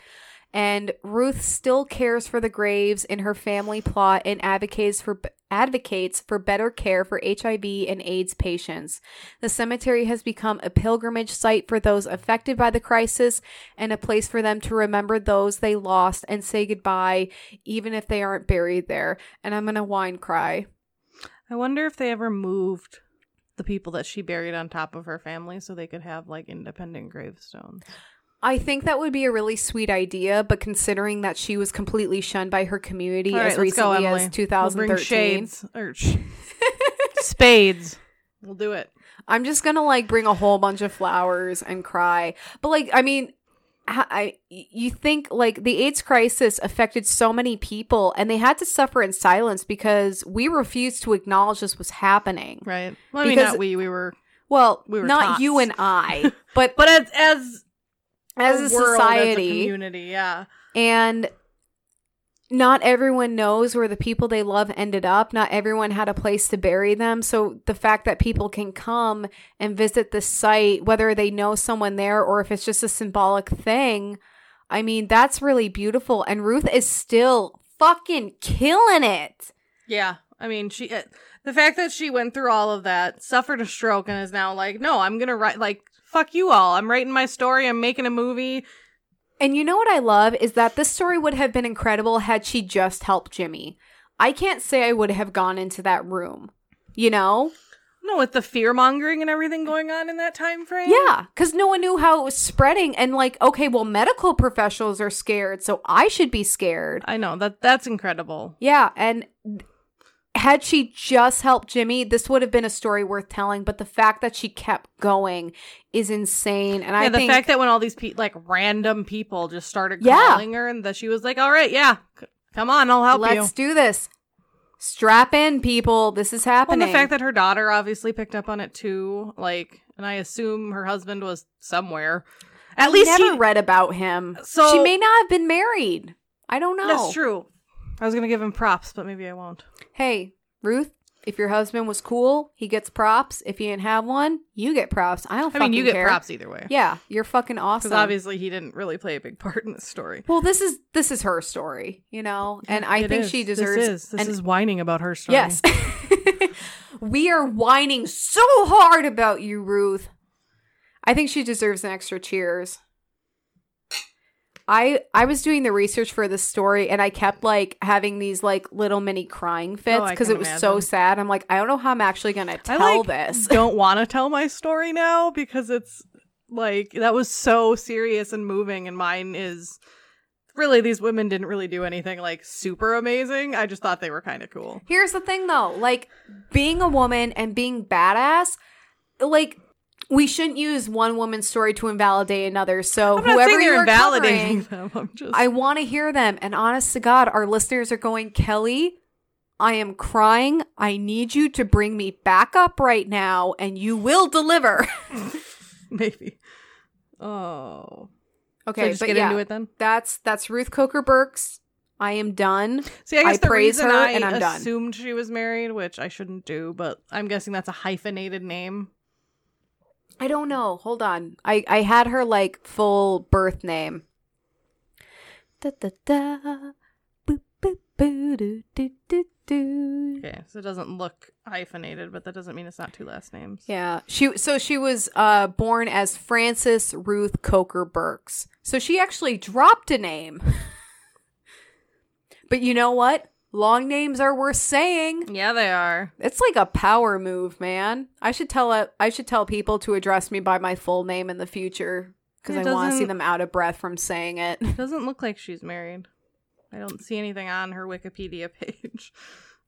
And Ruth still cares for the graves in her family plot and advocates for advocates for better care for HIV and AIDS patients. The cemetery has become a pilgrimage site for those affected by the crisis and a place for them to remember those they lost and say goodbye, even if they aren't buried there. And I'm gonna whine cry. I wonder if they ever moved the people that she buried on top of her family so they could have like independent gravestones. I think that would be a really sweet idea, but considering that she was completely shunned by her community as right, go, recently Emily. as We'll bring 2013, shades or sh- spades. We'll do it. I'm just gonna like bring a whole bunch of flowers and cry. But like, I mean, I you think like the AIDS crisis affected so many people, and they had to suffer in silence because we refused to acknowledge this was happening. Right. Well, I mean, Because- not we. We were, Well, We were not tots. you and I, but but as as as a world, society, as a community, yeah. And not everyone knows where the people they love ended up. Not everyone had a place to bury them. So the fact that people can come and visit the site, whether they know someone there or if it's just a symbolic thing, I mean, that's really beautiful. And Ruth is still fucking killing it. Yeah, I mean, she uh, the fact that she went through all of that, suffered a stroke, and is now like, no, I'm gonna write like fuck you all. I'm writing my story. I'm making a movie. And you know what I love is that this story would have been incredible had she just helped Jimmy. I can't say I would have gone into that room. You know? No, with the fear mongering and everything going on in that time frame. Yeah, because no one knew how it was spreading. And, like, okay, well, medical professionals are scared, so I should be scared. I know that that's incredible. Yeah, and had she just helped Jimmy, this would have been a story worth telling. But the fact that she kept going is insane. And yeah, I the think fact that when all these pe- like random people just started Yeah. calling her, and that she was like, "All right, yeah, c- come on, I'll help let's you." do this. Strap in, people. This is Well, happening. and the fact that her daughter obviously picked up on it too, like, and I assume her husband was somewhere. At I least never he, read about him. So- she may not have been married. I don't know. That's true. I was gonna give him props, but maybe I won't. Hey, Ruth, if your husband was cool, he gets props. If you didn't have one, you get props. I don't I mean, you get care. props either way. Yeah, you're fucking awesome. because obviously he didn't really play a big part in this story. well, this is this is her story, you know, and I It think is. she deserves. This is this and- is whining about her story. yes. we are whining so hard about you, Ruth. I think she deserves an extra cheers. I I was doing the research for this story and I kept like having these like little mini crying oh, fits Oh, because can it was so sad. I'm like, I don't know how I'm actually gonna I tell like this. don't want to tell my story now because it's like that was so serious and moving, and mine is really these women didn't really do anything like super amazing. I just thought they were kind of cool. Here's the thing though, like being a woman and being badass, like we shouldn't use one woman's story to invalidate another. So I'm whoever you're invalidating covering, them. I'm just I want to hear them. And honest to God, our listeners are going, Kelley, I am crying. I need you to bring me back up right now, and you will deliver. maybe. Oh, okay, so just but get yeah, into it then. That's that's Ruth Coker Burks I am done. See, I guess I the praise reason her I and I'm done. assumed she was married, which I shouldn't do, but I'm guessing that's a hyphenated name. I don't know. Hold on. I I had her like full birth name. Da da da. Boop boop boo doo doo doo doo. Okay, so it doesn't look hyphenated, but that doesn't mean it's not two last names. Yeah. She so she was uh born as Frances Ruth Coker Burks. So she actually dropped a name. but you know what? Long names are worth saying. Yeah, they are. It's like a power move, man. I should tell a, I should tell people to address me by my full name in the future because I want to see them out of breath from saying it. Doesn't look like she's married. I don't see anything on her Wikipedia page.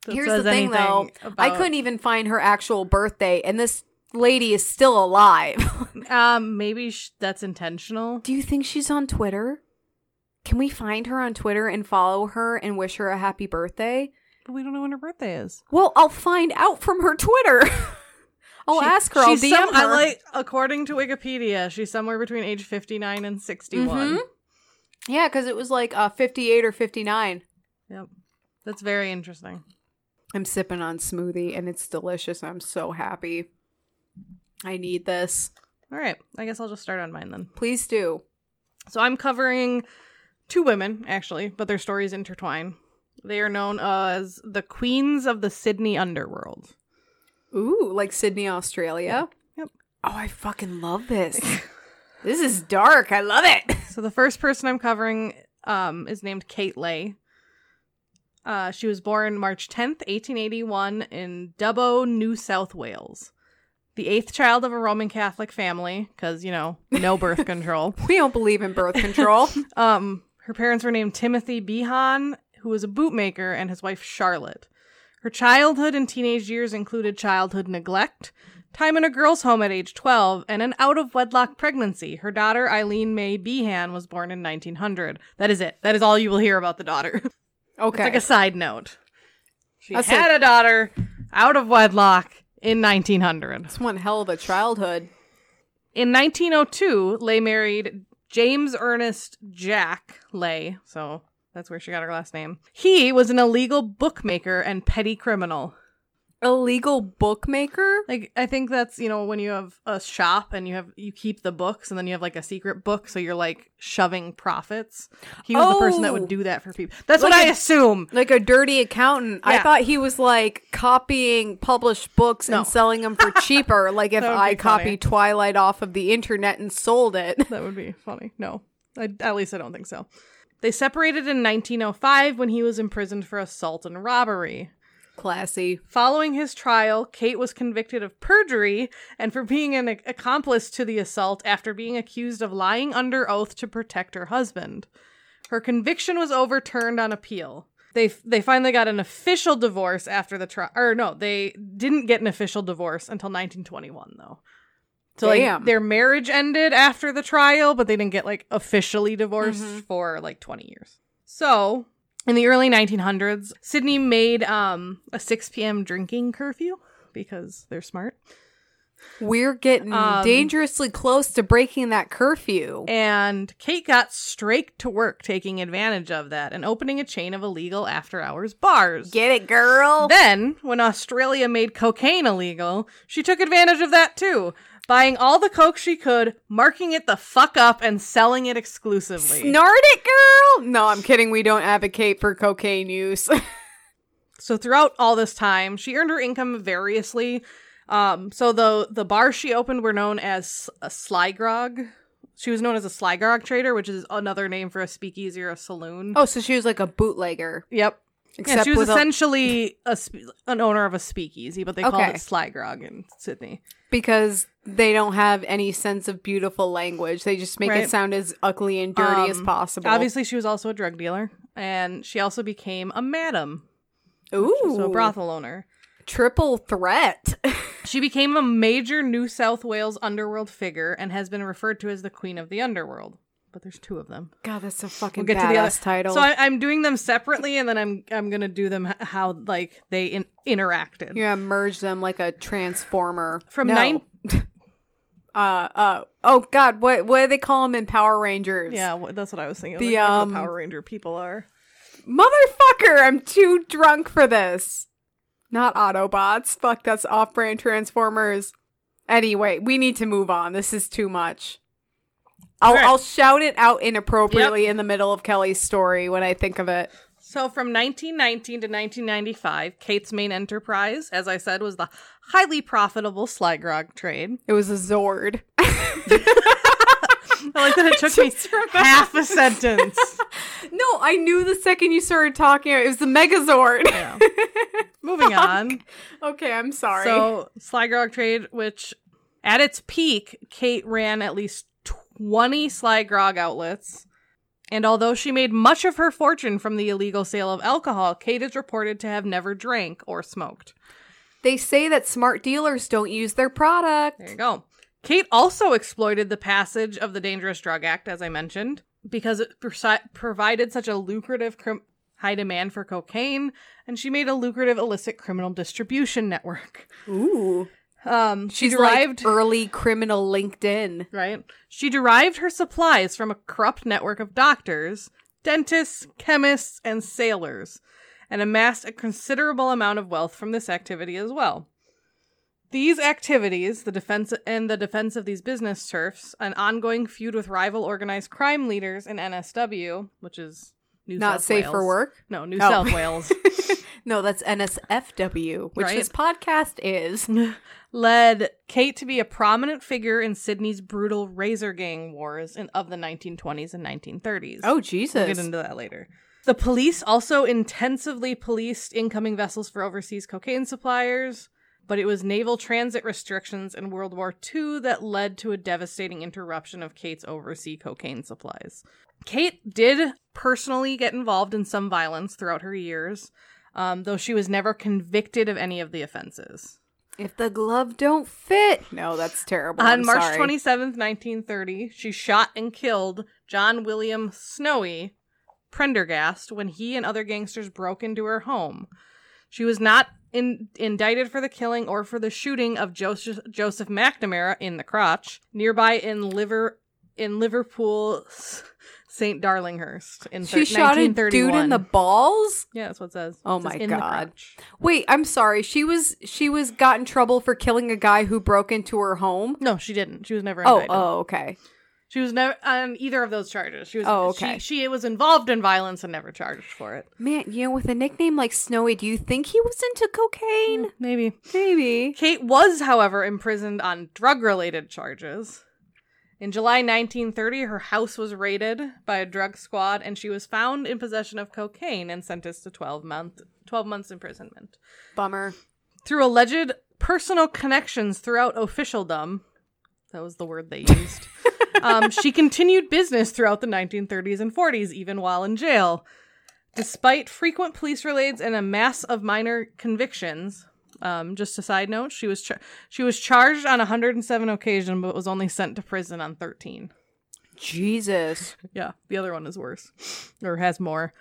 Here's the thing, though. anything I couldn't even find her actual birthday, and this lady is still alive. Um, maybe sh- that's intentional. Do you think she's on Twitter? Can we find her on Twitter and follow her and wish her a happy birthday? But we don't know when her birthday is. Well, I'll find out from her Twitter. I'll She- ask her. I'll DM some- her. I like, according to Wikipedia, she's somewhere between age 59 and 61. Mhm. yeah, because it was like uh, 58 or 59. Yep. That's very interesting. I'm sipping on smoothie and it's delicious. I'm so happy. I need this. All right. I guess I'll just start on mine then. Please do. So I'm covering two women, actually, but their stories intertwine. They are known as the queens of the Sydney underworld. Ooh, like Sydney, Australia. Yep. Oh, I fucking love this. this is dark. I love it. So the first person I'm covering um, is named Kate Leigh. Uh, she was born March 10th, 1881, in Dubbo, New South Wales. The eighth child of a Roman Catholic family, because, you know, no birth control. We don't believe in birth control. Um, her parents were named Timothy Behan, who was a bootmaker, and his wife Charlotte. Her childhood and teenage years included childhood neglect, time in a girl's home at age 12, and an out of wedlock pregnancy. Her daughter, Eileen May Behan, was born in 1900. That is it. That is all you will hear about the daughter. Okay. it's like a side note. She That's had a daughter out of wedlock in 1900. It's one hell of a childhood. In 1902, Leigh married James Ernest Jack Leigh, so that's where she got her last name. He was an illegal bookmaker and petty criminal. Illegal bookmaker? Like I think that's, you know, when you have a shop and you have you keep the books and then you have like a secret book so you're like shoving profits. He was the person that Oh. would do that for people. That's what Like I a- assume. Like a dirty accountant. I thought he was like copying published books No. and selling them for cheaper. like if I copy Twilight off of the internet and sold it. That would be funny. No, I, at least I don't think so. They separated in 1905 when he was imprisoned for assault and robbery. Classy. Following his trial, Kate was convicted of perjury and for being an accomplice to the assault after being accused of lying under oath to protect her husband. Her conviction was overturned on appeal. They they finally got an official divorce after the trial. Or no, they didn't get an official divorce until 1921 though. So Damn. like their marriage ended after the trial, but they didn't get like officially divorced mm-hmm. for like 20 years. So, in the early 1900s, Sydney made um a 6 p.m. drinking curfew because they're smart. We're getting Um, dangerously close to breaking that curfew. And Kate got straight to work taking advantage of that and opening a chain of illegal after hours bars. Get it, girl? Then, when Australia made cocaine illegal, she took advantage of that too, buying all the coke she could, marking it the fuck up, and selling it exclusively. Snort it, girl? No, I'm kidding. We don't advocate for cocaine use. So throughout all this time, she earned her income variously. Um, so the the bars she opened were known as a Sly Grog. She was known as a Sly Grog trader, which is another name for a speakeasy or a saloon. oh, so she was like a bootlegger. yep. Yeah, she was a- essentially a, spe- an owner of a speakeasy, but they called Okay. it Slygrog in Sydney. because they don't have any sense of beautiful language. They just make Right. it sound as ugly and dirty as Um, possible. Obviously, she was also a drug dealer, and she also became a madam, Ooh, so a brothel owner. triple threat. She became a major New South Wales underworld figure and has been referred to as the Queen of the Underworld. But there's two of them. God, that's a fucking We'll get to the other title. So I, I'm doing them separately, and then I'm I'm gonna do them how like they in- interacted. You're gonna merge them like a transformer. From no. nine- uh, uh, oh God, what what do they call them in Power Rangers? Yeah, that's what I was thinking. The, like, um, the Power Ranger people are. Motherfucker, I'm too drunk for this. Not Autobots. Fuck, that's off brand Transformers. Anyway, we need to move on. This is too much. I'll, Okay. I'll shout it out inappropriately in the middle of Kelley's story when I think of it. So from 1919 to 1995, Kate's main enterprise, as I said, was the highly profitable Slygrog trade. It was a Zord. I like that it took me half a sentence. No, I knew the second you started talking. It was the Megazord. Yeah. Moving on. okay, I'm sorry. So Slygrog trade, which at its peak, Kate ran at least 20 Sly Grog outlets. And although she made much of her fortune from the illegal sale of alcohol, Kate is reported to have never drank or smoked. they say that smart dealers don't use their product. There you go. Kate also exploited the passage of the Dangerous Drug Act, as I mentioned, because it provided such a lucrative crim- high demand for cocaine, and she made a lucrative illicit criminal distribution network. Ooh. Um, she She's derived like early criminal LinkedIn. right. She derived her supplies from a corrupt network of doctors, dentists, chemists, and sailors, and amassed a considerable amount of wealth from this activity as well. These activities, the defense and the defense of these business turfs, an ongoing feud with rival organized crime leaders in NSW, which is New Not South safe Wales. for work. No, New Oh. South Wales. No, that's NSFW, which Right. this podcast is. led Kate to be a prominent figure in Sydney's brutal razor gang wars in, of the 1920s and 1930s. Oh We'll Jesus! get into that later. The police also intensively policed incoming vessels for overseas cocaine suppliers, but it was naval transit restrictions in World War II that led to a devastating interruption of Kate's overseas cocaine supplies. Kate did personally get involved in some violence throughout her years, um, though she was never convicted of any of the offenses. if the glove don't fit, no, that's terrible. On I'm March sorry. 27th, 1930, she shot and killed John William Snowy Prendergast when he and other gangsters broke into her home. She was not in- indicted for the killing or for the shooting of Joseph, Joseph McNamara in the crotch nearby in Liver in Liverpool, St. Darlinghurst in She thir- shot a dude in the balls. yeah, that's what it says. Oh It says my God. Wait, I'm sorry. She was she was got in trouble for killing a guy who broke into her home. No, she didn't. She was never Oh, indicted. oh, okay. She was never on either of those charges. She was. Oh, okay. She, she was involved in violence and never charged for it. Man, you know, with a nickname like Snowy, do you think he was into cocaine? Maybe. Maybe. Kate was, however, imprisoned on drug-related charges. In July 1930, her house was raided by a drug squad, and she was found in possession of cocaine and sentenced to 12 month 12 months imprisonment. Bummer. Through alleged personal connections throughout officialdom, that was the word they used. um, she continued business throughout the 1930s and 40s, even while in jail. Despite frequent police raids and a mass of minor convictions, um, just a side note, she was char- she was charged on 107 occasions, but was only sent to prison on 13. Jesus. Yeah, the other one is worse, or has more.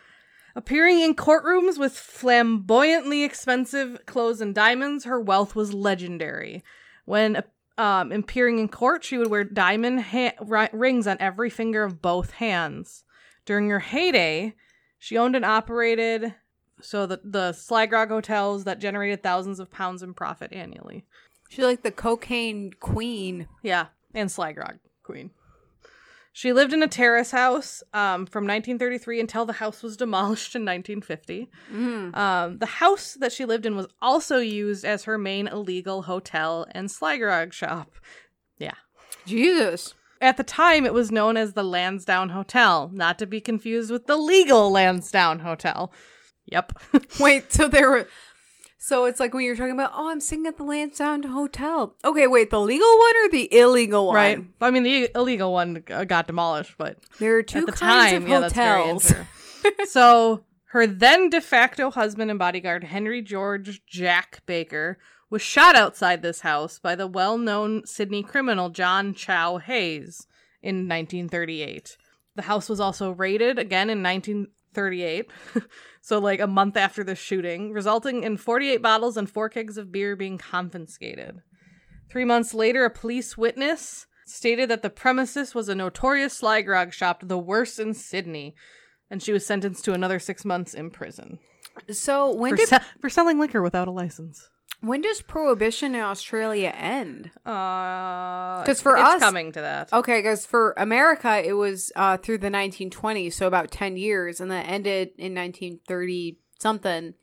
Appearing in courtrooms with flamboyantly expensive clothes and diamonds, her wealth was legendary. When um, appearing in court, she would wear diamond ha- ri- rings on every finger of both hands. During her heyday, she owned and operated so the the Slygrog hotels that generated thousands of pounds in profit annually. She's like the cocaine queen. Yeah, and Slygrog Queen. She lived in a terrace house um, from 1933 until the house was demolished in 1950. Mm. Um, the house that she lived in was also used as her main illegal hotel and Slygrog shop. Yeah. Jesus. At the time, it was known as the Lansdowne Hotel, not to be confused with the legal Lansdowne Hotel. Yep. Wait, so there were. So it's like when you're talking about, oh, I'm singing at the Lansdowne Hotel. Okay, wait, the legal one or the illegal one? right. I mean, the illegal one got demolished, but There are two at the kinds time, of yeah, hotels. so her then de facto husband and bodyguard Henry George Jack Baker was shot outside this house by the well-known Sydney criminal John Chow Hayes in 1938. The house was also raided again in 1938. so like a month after the shooting, resulting in 48 bottles and 4 kegs of beer being confiscated. 3 months later, a police witness stated that the premises was a notorious sly grog shop, the worst in Sydney. and she was sentenced to another six months in prison So when for, did se- for selling liquor without a license. When does prohibition in Australia end? Uh, 'Cause for it's us- coming to that. Okay, because for America it was uh, through the 1920s, so about 10 years, and that ended in 1930 something.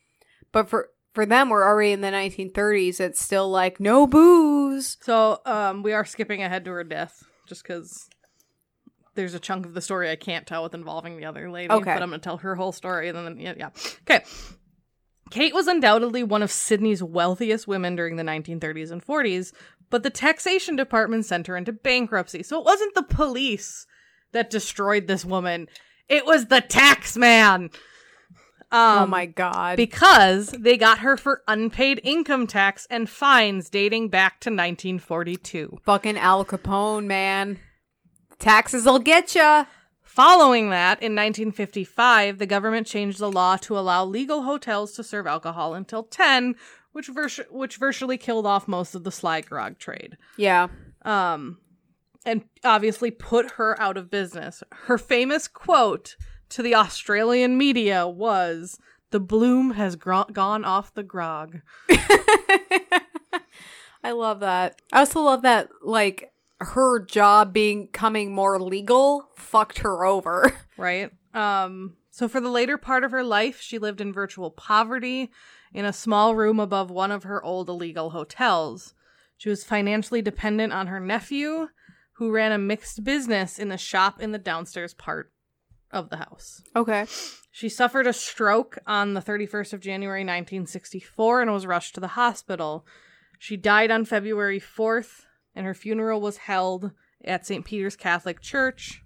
But for for them, we're already in the 1930s. It's still like no booze. So um, we are skipping ahead to her death just because there's a chunk of the story I can't tell with involving the other lady. Okay. But I'm going to tell her whole story and then, yeah, yeah. Okay. Kate was undoubtedly one of Sydney's wealthiest women during the 1930s and 40s, but the taxation department sent her into bankruptcy. So it wasn't the police that destroyed this woman, it was the tax man. Um, oh my god! because they got her for unpaid income tax and fines dating back to 1942. Fucking Al Capone, man. Taxes will get ya. Following that, in 1955, the government changed the law to allow legal hotels to serve alcohol until 10, which vers- which virtually killed off most of the sly grog trade. Yeah. Um and obviously put her out of business. Her famous quote to the Australian media was the bloom has gro- gone off the grog. I love that. I also love that, like, her job being coming more legal fucked her over. right? Um, so for the later part of her life, she lived in virtual poverty in a small room above one of her old illegal hotels. She was financially dependent on her nephew, who ran a mixed business in the shop in the downstairs part of the house. Okay. She suffered a stroke on the 31st of January 1964 and was rushed to the hospital. She died on February 4th, and her funeral was held at St. Peter's Catholic Church.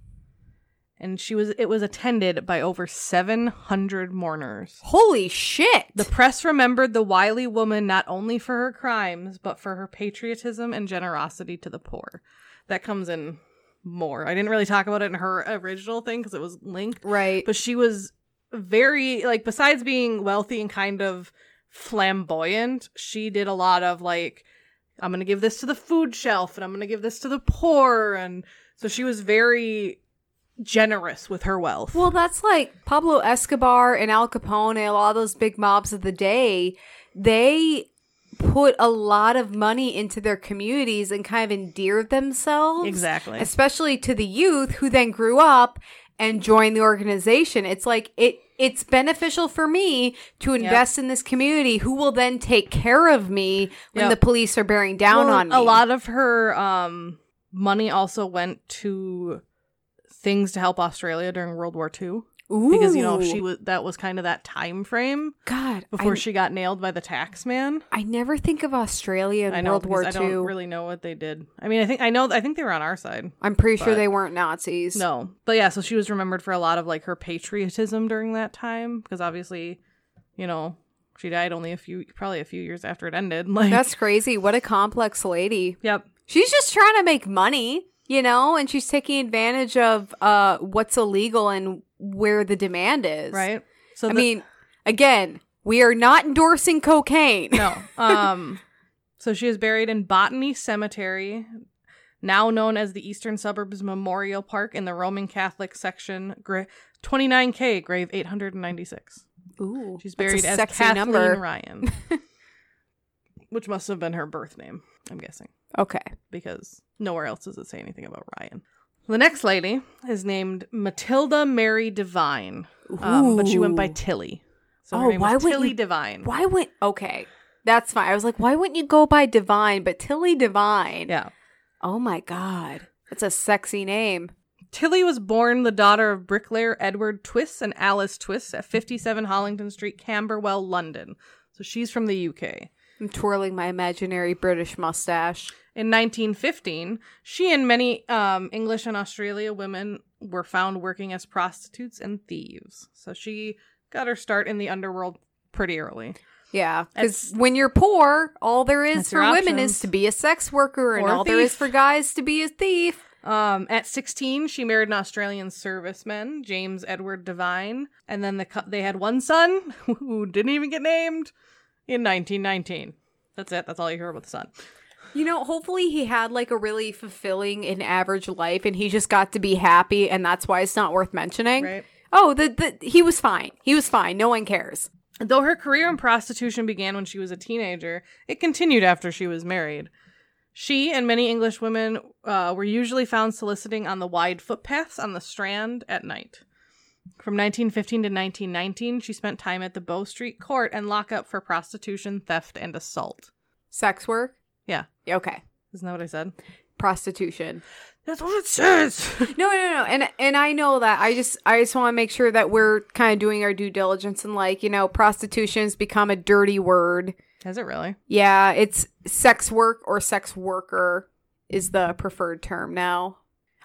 And she was it was attended by over 700 mourners. Holy shit. The press remembered the wily woman not only for her crimes, but for her patriotism and generosity to the poor. That comes in more. I didn't really talk about it in her original thing because it was linked, right. but she was very like besides being wealthy and kind of flamboyant she did a lot of like i'm gonna give this to the food shelf and i'm gonna give this to the poor and so she was very generous with her wealth Well, that's like Pablo Escobar and Al Capone and a lot of those big mobs of the day. They put a lot of money into their communities and kind of endeared themselves. exactly Especially to the youth who then grew up and join the organization. It's like it it's beneficial for me to invest in this community who will then take care of me when Yep. the police are bearing down Well, on me. a lot of her um money also went to things to help australia during world war ii because you know Ooh. she was that was kind of that time frame God before I, she got nailed by the tax man I never think of Australia in know World War II. I don't really know what they did. I mean, I think I know. I think they were on our side. I'm pretty sure they weren't Nazis. No, but yeah. So she was remembered for a lot of like her patriotism during that time because obviously, you know, she died only a few, probably a few years after it ended. Like That's crazy. What a complex lady. yep. She's just trying to make money, you know, and she's taking advantage of uh what's illegal and where the demand is. Right. So I mean, again, we are not endorsing cocaine. no. Um. so she is buried in Botany Cemetery. Now known as the Eastern Suburbs Memorial Park in the Roman Catholic section, gra- 29K, grave 896. Ooh. She's buried as Kathleen number. Ryan, which must have been her birth name. I'm guessing Okay. because nowhere else does it say anything about Ryan. The next lady is named Matilda Mary Devine, um, but she went by Tilly. So Oh, why was Tilly you- Devine. Why would Okay. That's fine. I was like, why wouldn't you go by Divine, but Tilly Divine? Yeah. Oh my god. That's a sexy name. Tilly was born the daughter of bricklayer Edward Twiss and Alice Twiss at 57 Hollington Street, Camberwell, London. So she's from the UK. I'm twirling my imaginary British mustache. In 1915, she and many um, English and Australia women were found working as prostitutes and thieves. So she got her start in the underworld pretty early. Yeah, because when you're poor, all there is for women options. is to be a sex worker, and all there is for guys to be a thief. Um, at 16, she married an Australian serviceman, James Edward Devine, and then the they had one son who didn't even get named in 1919. That's it. That's all you hear about the son. You know, hopefully he had like a really fulfilling and average life, and he just got to be happy, and that's why it's not worth mentioning. Right. Oh, the, the he was fine. He was fine. No one cares. Though her career in prostitution began when she was a teenager, it continued after she was married. She and many English women uh, were usually found soliciting on the wide footpaths on the Strand at night. From 1915 to 1919, she spent time at the Bow Street Court and lockup for prostitution, theft, and assault. Sex work. Yeah. Okay. Isn't that what I said? Prostitution. That's what it says. No, no, no, and and I know that. I just I just want to make sure that we're kind of doing our due diligence and like you know, prostitution's become a dirty word. Has it really? Yeah, it's sex work or sex worker is the preferred term now.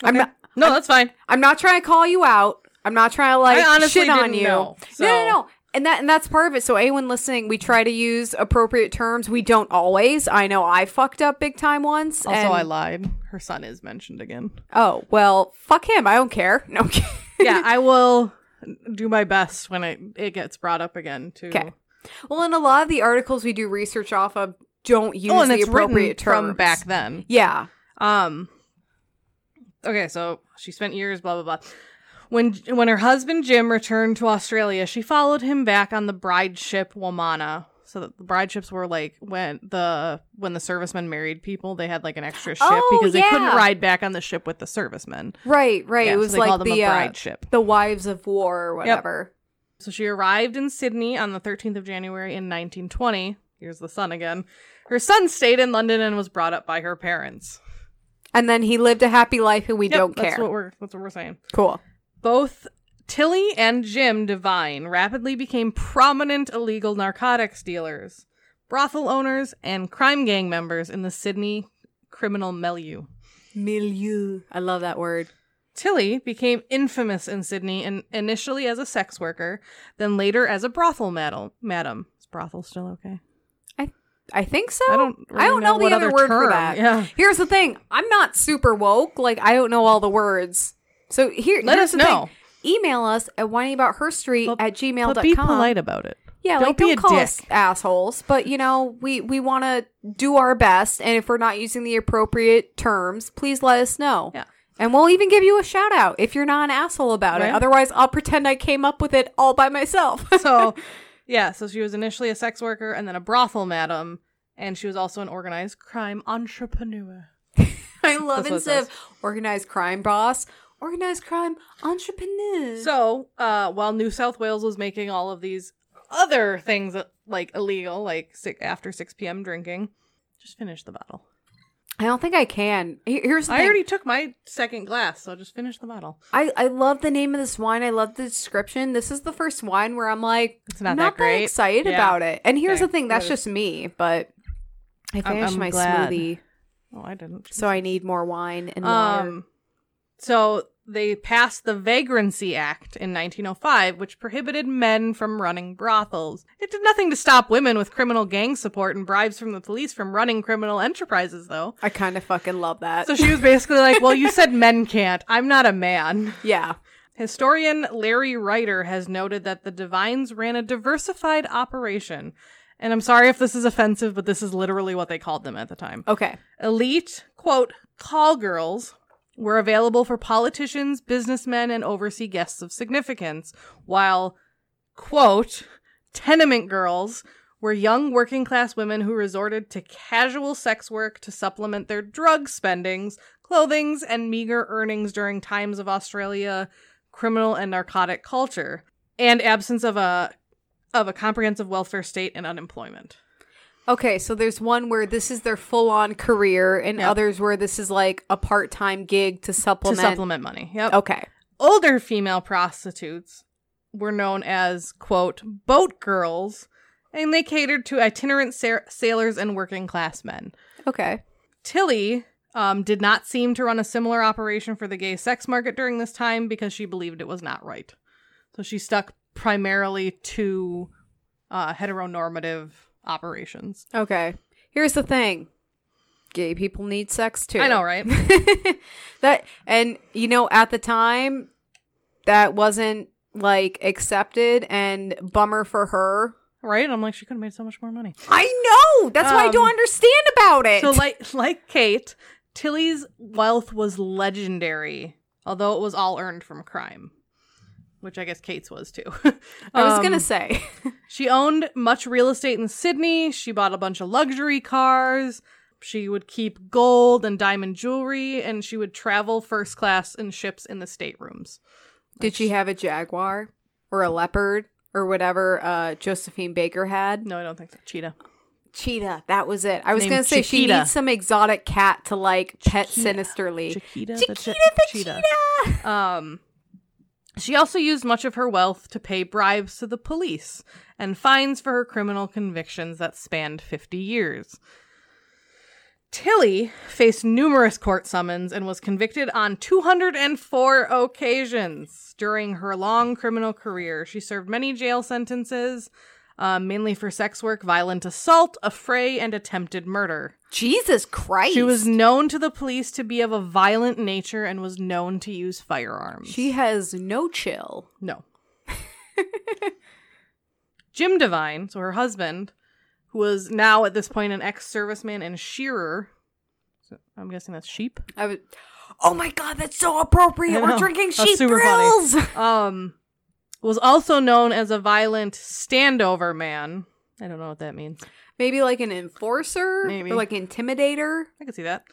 I'm not. No, that's fine. I'm not trying to call you out. I'm not trying to like I honestly shit on you. know, No, no, no. And that and that's part of it. So anyone listening, we try to use appropriate terms. We don't always. I know I fucked up big time once. Also, and- I lied. Her son is mentioned again. Oh well, fuck him. I don't care. No. Yeah, I will do my best when it, it gets brought up again. To Okay. Well, in a lot of the articles we do research off of, don't use oh, the appropriate terms from back then. Yeah. Um. Okay, so she spent years, blah blah blah. When when her husband Jim returned to Australia, she followed him back on the bride ship Waimana. So the bride ships were like when the when the servicemen married people, they had like an extra ship Oh, because they couldn't ride back on the ship with the servicemen. Right. Right. Yeah, it was they like the a uh, bride ship. the wives of war or whatever. So she arrived in Sydney on the 13th of January in 1920. Here's the son again. Her son stayed in London and was brought up by her parents. And then he lived a happy life, and we Yep, don't that's care. What we're, that's what we're saying. cool. Both Tilly and Jim Devine rapidly became prominent illegal narcotics dealers, brothel owners, and crime gang members in the Sydney criminal milieu. Milieu. I love that word. Tilly became infamous in Sydney and initially as a sex worker, then later as a brothel madam. Madam, is brothel still okay? I think so. I don't I don't know, know the what other other word for that. yeah. Here's the thing. I'm not super woke. Like I don't know all the words. So here, Let us know. Thing. Email us at whining about her street But- at gmail.com. But be polite about it. Yeah, Don't like be don't a call dick. us assholes, but you know, we we want to do our best, and if we're not using the appropriate terms, please let us know. Yeah. And we'll even give you a shout out if you're not an asshole about it. Otherwise, I'll pretend I came up with it all by myself. So, yeah, so she was initially a sex worker and then a brothel madam, and she was also an organized crime entrepreneur. I love That's what it instead of organized crime boss, organized crime entrepreneur. So, uh, while New South Wales was making all of these other things uh, like illegal, like si- after 6 p.m. drinking, just finish the bottle. I don't think I can. Here's the I thing. already took my second glass, so just finish the bottle. I, I love the name of this wine. I love the description. This is the first wine where I'm like, It's not I'm that not great. excited Yeah. about it. And here's Okay, the thing, that's just me, but I finished I'm my glad. smoothie, Oh, I didn't. so I need more wine and water. Um, so they passed the Vagrancy Act in 1905, which prohibited men from running brothels. It did nothing to stop women with criminal gang support and bribes from the police from running criminal enterprises, though. I kind of fucking love that. So she was basically like, "Well, you said men can't. I'm not a man." yeah. Historian Larry Writer has noted that the Devines ran a diversified operation. And I'm sorry if this is offensive, but this is literally what they called them at the time. Okay. Elite, quote, call girls were available for politicians, businessmen, and overseas guests of significance, while, quote, tenement girls were young working class women who resorted to casual sex work to supplement their drug spendings, clothings, and meager earnings during times of Australia criminal and narcotic culture and absence of a of a comprehensive welfare state and unemployment. Okay, so there's one where this is their full on career, and Yep. others where this is like a part time gig to supplement. To supplement money. Yep. Okay. older female prostitutes were known as quote boat girls and they catered to itinerant sa- sailors and working class men Okay. tilly um, did not seem to run a similar operation for the gay sex market during this time because she believed it was not right so she stuck primarily to uh, heteronormative operations Okay. Here's the thing. Gay people need sex too. i know right that and you know at the time that wasn't like accepted and bummer for her. right i'm like she could have made so much more money I know. That's why I don't Um, understand about it. So like like Kate, Tilly's wealth was legendary, although it was all earned from crime. Which I guess Kate's was too. I was Um, gonna say. She owned much real estate in Sydney. She bought a bunch of luxury cars. She would keep gold and diamond jewelry, and she would travel first class in ships in the staterooms. Did she have a jaguar or a leopard or whatever uh, Josephine Baker had? No, I don't think so. Cheetah. Cheetah. That was it. I was Named gonna say she needs some exotic cat to like pet Chiquita. sinisterly. Chiquita. Chiquita chi- the cheetah. Um, she also used much of her wealth to pay bribes to the police and fines for her criminal convictions that spanned 50 years. Tilly faced numerous court summons and was convicted on 204 occasions during her long criminal career. She served many jail sentences, um, mainly for sex work, violent assault, affray, and attempted murder. Jesus Christ. She was known to the police to be of a violent nature and was known to use firearms. She has no chill. No. Jim Devine, so her husband, who was now at this point an ex serviceman and shearer. So I'm guessing that's sheep. I was. Oh my god, that's so appropriate. We're drinking sheep super funny. Um, was also known as a violent standover man. I don't know what that means. Maybe like an enforcer, Maybe. or like intimidator. I can see that.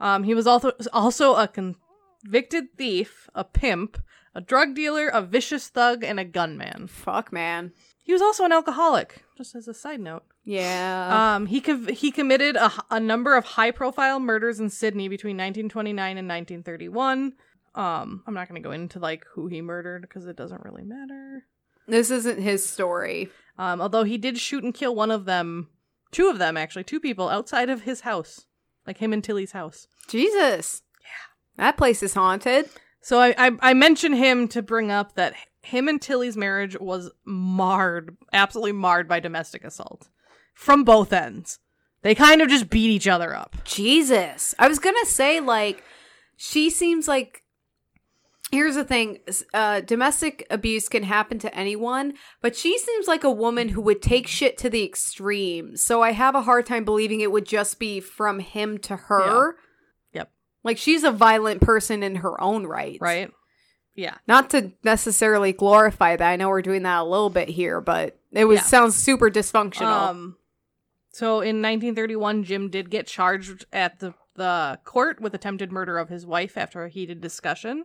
Um, he was also also a convicted thief, a pimp, a drug dealer, a vicious thug, and a gunman. Fuck, man. He was also an alcoholic, just as a side note. Yeah. Um, he co- he committed a, a number of high profile murders in Sydney between 1929 and 1931. Um, I'm not going to go into like who he murdered because it doesn't really matter. this isn't his story. Um, although he did shoot and kill one of them, two of them actually, two people outside of his house, like him and Tilly's house. Jesus. Yeah. That place is haunted. So I, I I mention him to bring up that him and Tilly's marriage was marred, absolutely marred by domestic assault from both ends. They kind of just beat each other up. Jesus. I was gonna say, like, she seems like. Here's the thing uh, domestic abuse can happen to anyone, but she seems like a woman who would take shit to the extreme. So I have a hard time believing it would just be from him to her. Yep. Like, she's a violent person in her own right. Right? Yeah. Not to necessarily glorify that. I know we're doing that a little bit here, but it was Yeah. sounds super dysfunctional. Um, so in 1931, Jim did get charged at the, the court with attempted murder of his wife after a heated discussion.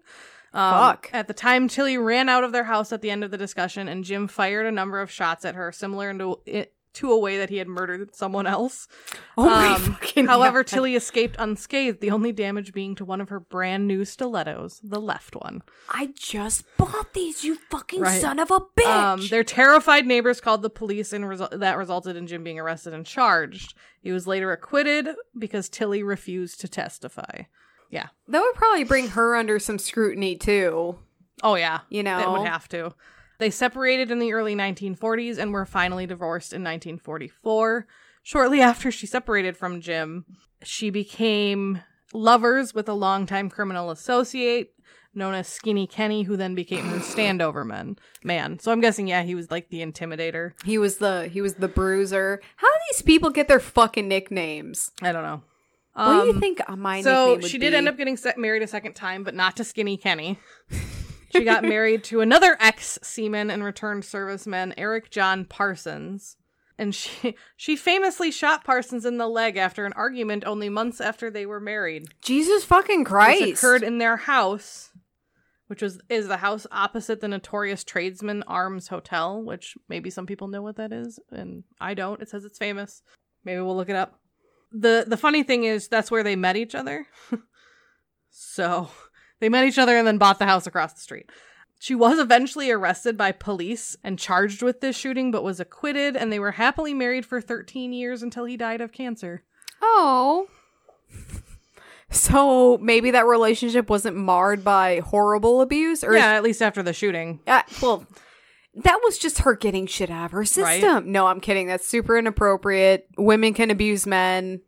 Um, Fuck. At the time, Tilly ran out of their house at the end of the discussion, and Jim fired a number of shots at her, similar to, it, to a way that he had murdered someone else. oh my Um, fucking however, God. Tilly escaped unscathed, the only damage being to one of her brand new stilettos, the left one. I just bought these, you fucking Right. son of a bitch. Um, their terrified neighbors called the police, and result- that resulted in Jim being arrested and charged. He was later acquitted because Tilly refused to testify. Yeah. that would probably bring her under some scrutiny too. Oh yeah. You know, It would have to. They separated in the early 1940s and were finally divorced in 1944. Shortly after she separated from Jim, she became lovers with a longtime criminal associate known as Skinny Kenny, who then became her standover man. Man, so I'm guessing, yeah, he was like the intimidator. he was the he was the bruiser. How do these people get their fucking nicknames? I don't know. What do you Um, think my So she did be? end up getting set, married a second time, but not to Skinny Kenny. she got married to another ex seaman and returned serviceman, Eric John Parsons. And she she famously shot Parsons in the leg after an argument only months after they were married. Jesus fucking Christ! This occurred in their house, which was is the house opposite the notorious Tradesman Arms Hotel, which maybe some people know what that is, and I don't. It says it's famous. Maybe we'll look it up. The The funny thing is that's where they met each other. so they met each other and then bought the house across the street. She was eventually arrested by police and charged with this shooting, but was acquitted, and they were happily married for 13 years until he died of cancer. Oh. So maybe that relationship wasn't marred by horrible abuse, or yeah, at least after the shooting. Uh, well, that was just her getting shit out of her system. No, I'm kidding. That's super inappropriate. Women can abuse men.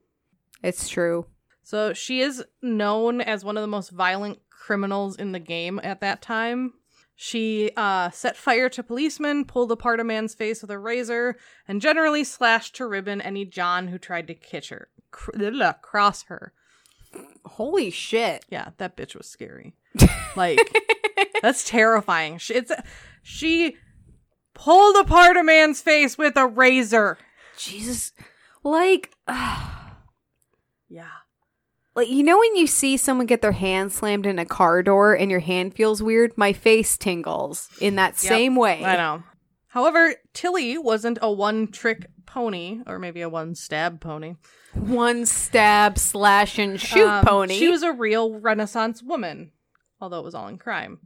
It's true. So she is known as one of the most violent criminals in the game at that time. She uh, set fire to policemen, pulled apart a man's face with a razor, and generally slashed to ribbon any John who tried to catch her, cr- cross her. Holy shit. Yeah, that bitch was scary. Like, That's terrifying. She, it's she pulled apart a man's face with a razor. Jesus. Like, Yeah. like you know when you see someone get their hand slammed in a car door and your hand feels weird? My face tingles in that Yep, same way. I know. However, Tilly wasn't a one trick pony, or maybe a one stab pony. One stab, slash, and shoot Um, pony. She was a real Renaissance woman, although it was all in crime.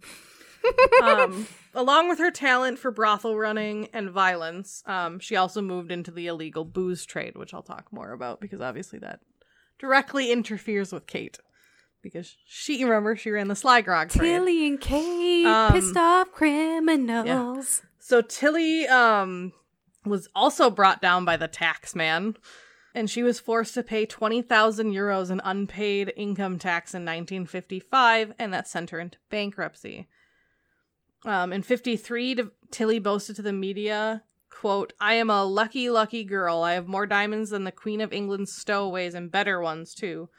Um, along with her talent for brothel running and violence, um, she also moved into the illegal booze trade, which I'll talk more about because obviously that directly interferes with Kate. Because she, remember, she ran the Sly Grog trade. Tilly and Kate, Um, pissed off criminals. So Tilly um was also brought down by the tax man, and she was forced to pay 20,000 euros in unpaid income tax in 1955, and that sent her into bankruptcy. Um, in 53, Tilly boasted to the media, quote, I am a lucky, lucky girl. I have more diamonds than the Queen of England's stowaways and better ones, too.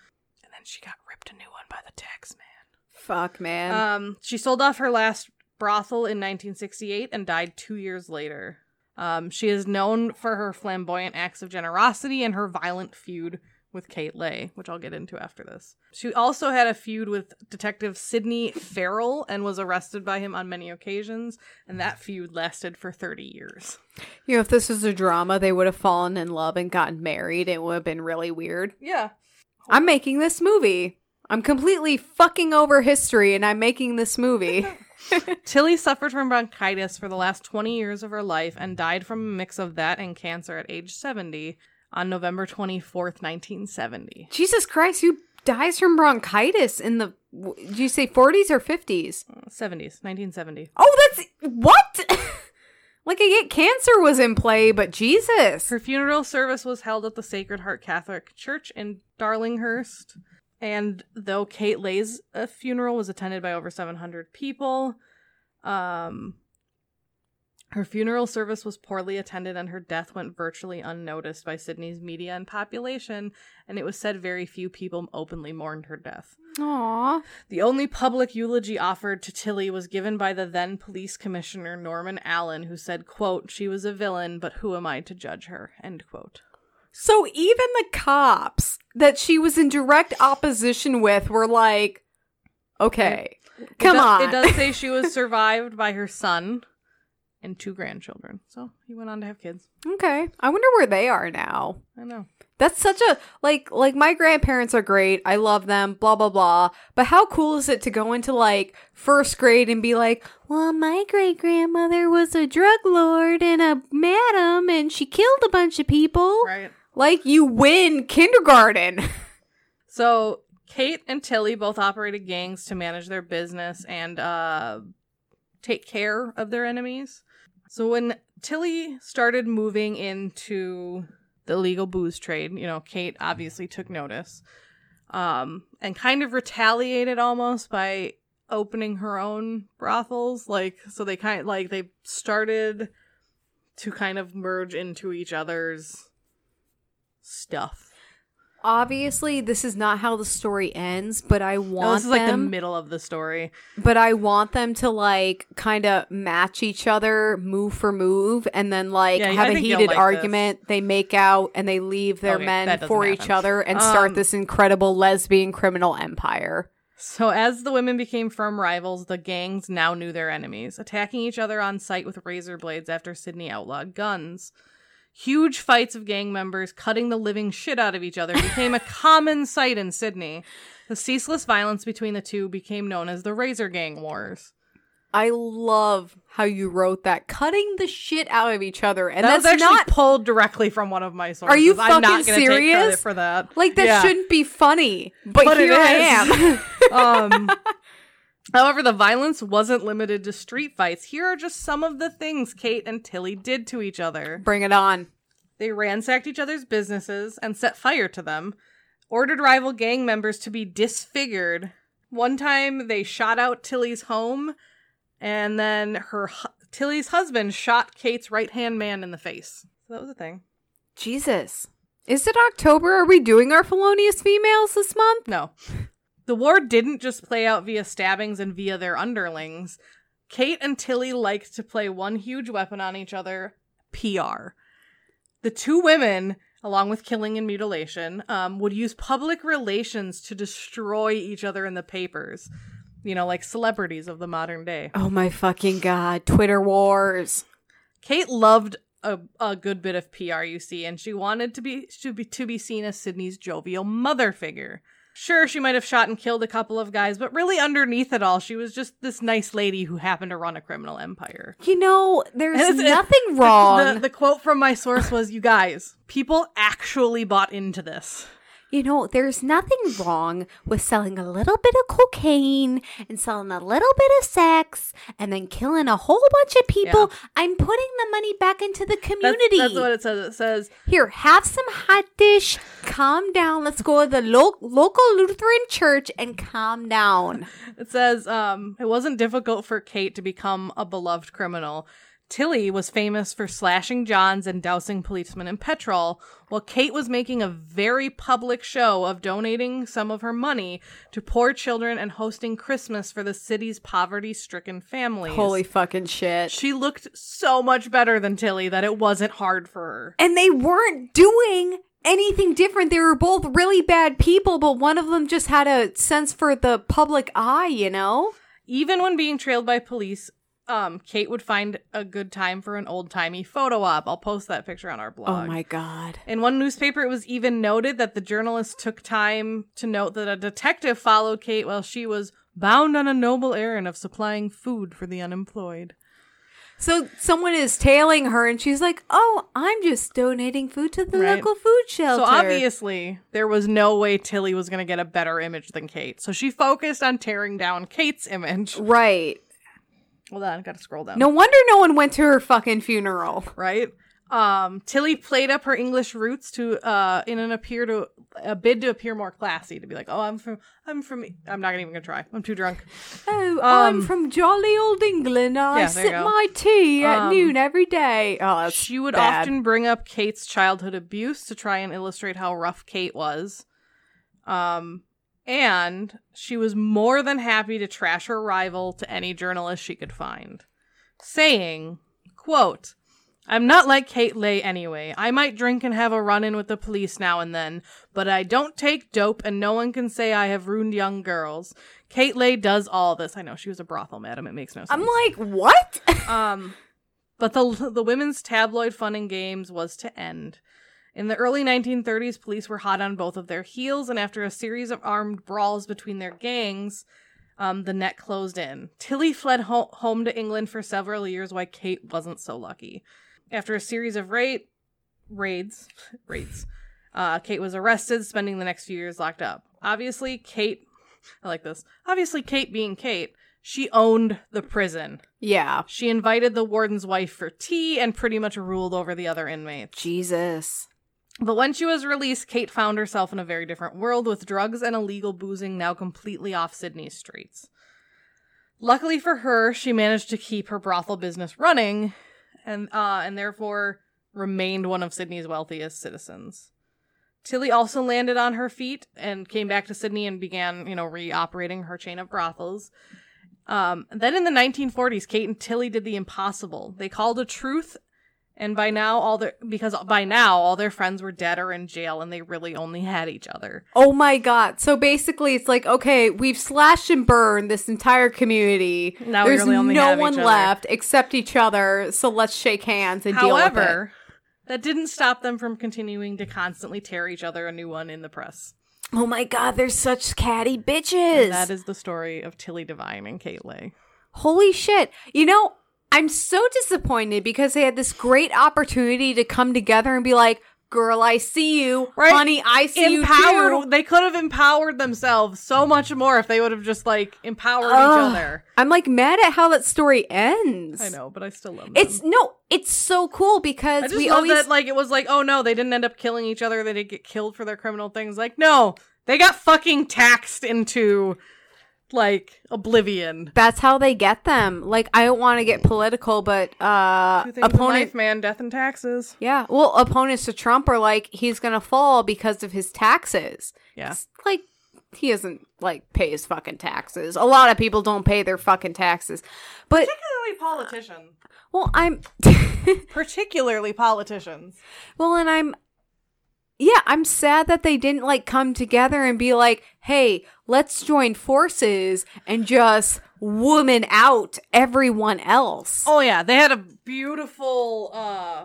And then she got ripped a new one by the tax man. Fuck, man. Um, she sold off her last brothel in 1968 and died two years later. Um, she is known for her flamboyant acts of generosity and her violent feud with Kate Leigh, which I'll get into after this. She also had a feud with Detective Sidney Farrell and was arrested by him on many occasions, and that feud lasted for 30 years. you know, if this was a drama, they would have fallen in love and gotten married. It would have been really weird. Yeah. I'm making this movie. I'm completely fucking over history and I'm making this movie. Tilly suffered from bronchitis for the last 20 years of her life and died from a mix of that and cancer at age 70 on November 24th, 1970. Jesus Christ, who dies from bronchitis in the, did you say 40s or 50s? 70s, 1970. Oh, that's, what? like, I get cancer was in play, but Jesus. Her funeral service was held at the Sacred Heart Catholic Church in Darlinghurst. And though Kate Leigh's uh, funeral was attended by over 700 people, um, her funeral service was poorly attended and her death went virtually unnoticed by Sydney's media and population, and it was said very few people openly mourned her death. Aw. The only public eulogy offered to Tilly was given by the then police commissioner Norman Allan, who said, quote, She was a villain, but who am I to judge her? End quote. So even the cops that she was in direct opposition with were like, okay, come it on. It does say she was survived by her son and two grandchildren. So he went on to have kids. okay. I wonder where they are now. I know. That's such a like like my grandparents are great. I love them, blah blah blah. But how cool is it to go into like first grade and be like, "Well, my great grandmother was a drug lord and a madam and she killed a bunch of people." Right. Like you win kindergarten. So Kate and Tilly both operated gangs to manage their business and uh, take care of their enemies. So when Tilly started moving into the legal booze trade, you know, Kate obviously took notice um, and kind of retaliated almost by opening her own brothels. Like, so they kind of like they started to kind of merge into each other's stuff. Obviously, this is not how the story ends, but I No, want this is like the middle of the story. but I want them to like kind of match each other move for move and then like Yeah, have a heated like argument. They make out and they leave their Okay, men for each other and start Um, this incredible lesbian criminal empire. So, as the women became firm rivals, the gangs now knew their enemies, attacking each other on sight with razor blades after Sydney outlawed guns. Huge fights of gang members cutting the living shit out of each other became a common sight in Sydney. The ceaseless violence between the two became known as the Razor Gang Wars. I love how you wrote that cutting the shit out of each other and that was that's actually not pulled directly from one of my sources. Are you I'm not fucking Take serious? for that. like that Yeah. shouldn't be funny, but, But here I am. um however the violence wasn't limited to street fights here are just some of the things kate and tilly did to each other Bring it on. they ransacked each other's businesses and set fire to them ordered rival gang members to be disfigured one time they shot out tilly's home and then her hu- tilly's husband shot kate's right hand man in the face so that was a thing Jesus. Is it October? Are we doing our felonious females this month? no The war didn't just play out via stabbings and via their underlings. Kate and Tilly liked to play one huge weapon on each other PR. The two women, along with killing and mutilation, um, would use public relations to destroy each other in the papers. You know, like celebrities of the modern day. Oh my fucking god. Twitter wars. Kate loved a, a good bit of PR, you see, and she wanted to be to be to be seen as Sydney's jovial mother figure. Sure, she might have shot and killed a couple of guys, but really underneath it all, she was just this nice lady who happened to run a criminal empire. You know, there's nothing wrong. The, the quote from my source was, "You guys, people actually bought into this." You know, there's nothing wrong with selling a little bit of cocaine and selling a little bit of sex and then killing a whole bunch of people. I'm putting the money back into the That's, community. that's what it says. It says, Here, have some hot dish. Calm down. Let's go to the lo- local Lutheran church and calm down. It says, um, it wasn't difficult for Kate to become a beloved criminal. Tilly was famous for slashing Johns and dousing policemen in petrol, while Kate was making a very public show of donating some of her money to poor children and hosting Christmas for the city's poverty stricken families. Holy fucking shit. She looked so much better than Tilly that it wasn't hard for her. And they weren't doing anything different. They were both really bad people, but one of them just had a sense for the public eye, you know? Even when being trailed by police, um, Kate would find a good time for an old timey photo op. I'll post that picture on our blog. Oh my god. In one newspaper, it was even noted that the journalist took time to note that a detective followed Kate while she was bound on a noble errand of supplying food for the unemployed. So someone is tailing her and she's like, "Oh, I'm just donating food to the Right. local food shelter." So obviously, there was no way Tilly was going to get a better image than Kate. So she focused on tearing down Kate's image. Right. Hold on, I gotta scroll down. No wonder no one went to her fucking funeral. right? Um, Tilly played up her English roots to uh in an appear to a bid to appear more classy, to be like, oh, I'm from, I'm from, I'm not even gonna try. I'm too drunk. Oh, I'm Um, from jolly old England. I Yeah, sip my tea at Um, noon every day. Oh, She would bad. often bring up Kate's childhood abuse to try and illustrate how rough Kate was. Um, and she was more than happy to trash her rival to any journalist she could find, saying, quote, I'm not like Kate Leigh anyway. I might drink and have a run in with the police now and then, but I don't take dope and no one can say I have ruined young girls. Kate Leigh does all this. I know she was a brothel madam. It makes no sense. I'm like, what? Um, but the the women's tabloid fun and games was to end. In the early 1930s, police were hot on both of their heels, and after a series of armed brawls between their gangs, um, the net closed in. Tilly fled ho- home to England for several years, while Kate wasn't so lucky. After a series of raid raids, raids, uh, Kate was arrested, spending the next few years locked up. Obviously, Kate, I like this. Obviously, Kate being Kate, she owned the prison. yeah. She invited the warden's wife for tea and pretty much ruled over the other inmates. Jesus. But when she was released, Kate found herself in a very different world with drugs and illegal boozing now completely off Sydney's streets. Luckily for her, she managed to keep her brothel business running and uh and therefore remained one of Sydney's wealthiest citizens. Tilly also landed on her feet and came back to Sydney and began, you know, reoperating her chain of brothels. Um, then in the 1940s, Kate and Tilly did the impossible. They called a truth, and by now all their because by now all their friends were dead or in jail, and they really only had each other. Oh my god. So basically it's like, okay, we've slashed and burned this entire community. Now we There's really only no have one left except each other, so let's shake hands and deal with it. However, that didn't stop them from continuing to constantly tear each other a new one in the press. Oh my god, they're such catty bitches. And that is the story of Tilly Devine and Kate Leigh. Holy shit. You know, I'm so disappointed because they had this great opportunity to come together and be like, girl, I see you. Right. Honey, I see Empowered. you too. They could have empowered themselves so much more if they would have just like empowered each other. I'm like mad at how that story ends. I know, but I still love them. It's no, it's so cool because we always that like it was like, oh no, they didn't end up killing each other. They didn't get killed for their criminal things. Like, no, they got fucking taxed into like oblivion. that's how they get them. Like I don't want to get political, but uh Two things opponent man, death and taxes. Yeah. Well, opponents to Trump are like he's going to fall because of his taxes. Yeah. It's like he doesn't like pay his fucking taxes. A lot of people don't pay their fucking taxes. But Particularly politicians. well, I'm Particularly politicians. well, and I'm yeah, I'm sad that they didn't like come together and be like, "Hey, let's join forces and just woman out everyone else." Oh yeah, they had a beautiful uh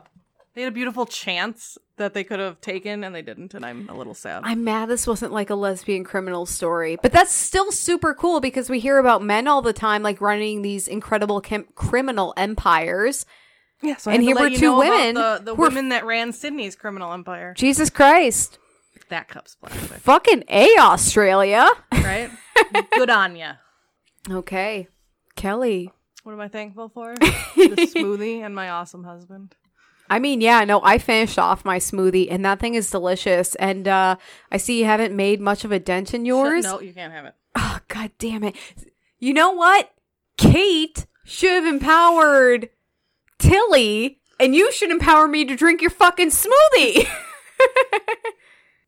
they had a beautiful chance that they could have taken and they didn't and I'm a little sad. I'm mad this wasn't like a lesbian criminal story, but that's still super cool because we hear about men all the time, like running these incredible kim- criminal empires. Yeah, so and here were two women the, the women that ran Sydney's criminal empire. Jesus Christ. That cup's plastic, Fucking A, Australia. right? Good on ya. Okay. Kelley. What am I thankful for? the smoothie and my awesome husband. I mean, yeah, no, I finished off my smoothie and that thing is delicious. And uh I see you haven't made much of a dent in yours. No, you can't have it. Oh, god damn it. You know what? Kate should have empowered Tilly, and you should empower me to drink your fucking smoothie.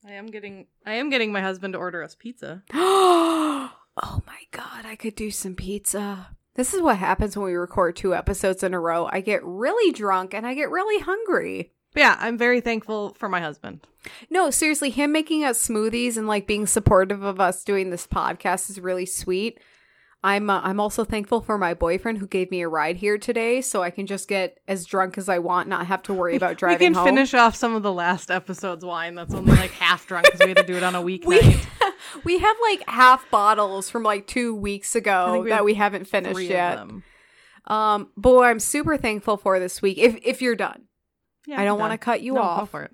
I am getting I am getting my husband to order us pizza. oh my god, I could do some pizza. This is what happens when we record two episodes in a row. I get really drunk and I get really hungry. But yeah, I'm very thankful for my husband. No, seriously, him making us smoothies and like being supportive of us doing this podcast is really sweet. I'm uh, I'm also thankful for my boyfriend who gave me a ride here today, so I can just get as drunk as I want, not have to worry about driving we can home. finish off some of the last episode's wine that's only like half drunk because we had to do it on a we weeknight. we have like half bottles from like two weeks ago we that we haven't finished yet. Um, but what I'm super thankful for this week, if if you're done, Yeah, I don't want to cut you No, off. for it.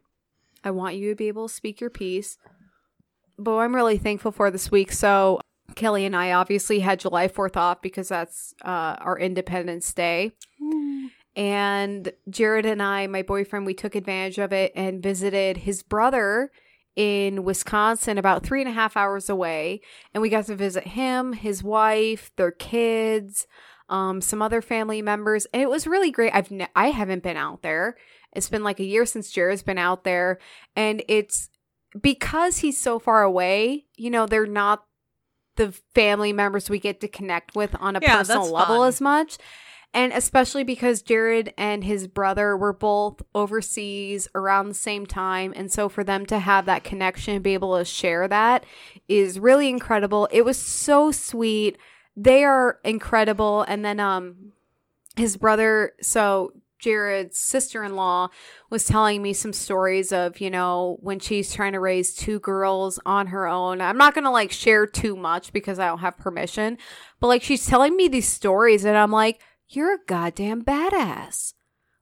I want you to be able to speak your piece. But I'm really thankful for this week. So Kelley and I obviously had July 4th off because that's uh, our Independence Day. And Jared and I, my boyfriend, we took advantage of it and visited his brother in Wisconsin, about three and a half hours away. And we got to visit him, his wife, their kids, um, some other family members, and it was really great. I've ne- I haven't been out there. It's been like a year since Jared's been out there, and it's because he's so far away. You know, they're not the family members we get to connect with on a Yeah, personal level fun. as much. And especially because Jared and his brother were both overseas around the same time. And so for them to have that connection and be able to share that is really incredible. It was so sweet. They are incredible. And then um his brother, so Jared's sister-in-law was telling me some stories of, you know, when she's trying to raise two girls on her own. I'm not going to like share too much because I don't have permission, but like she's telling me these stories and I'm like, you're a goddamn badass.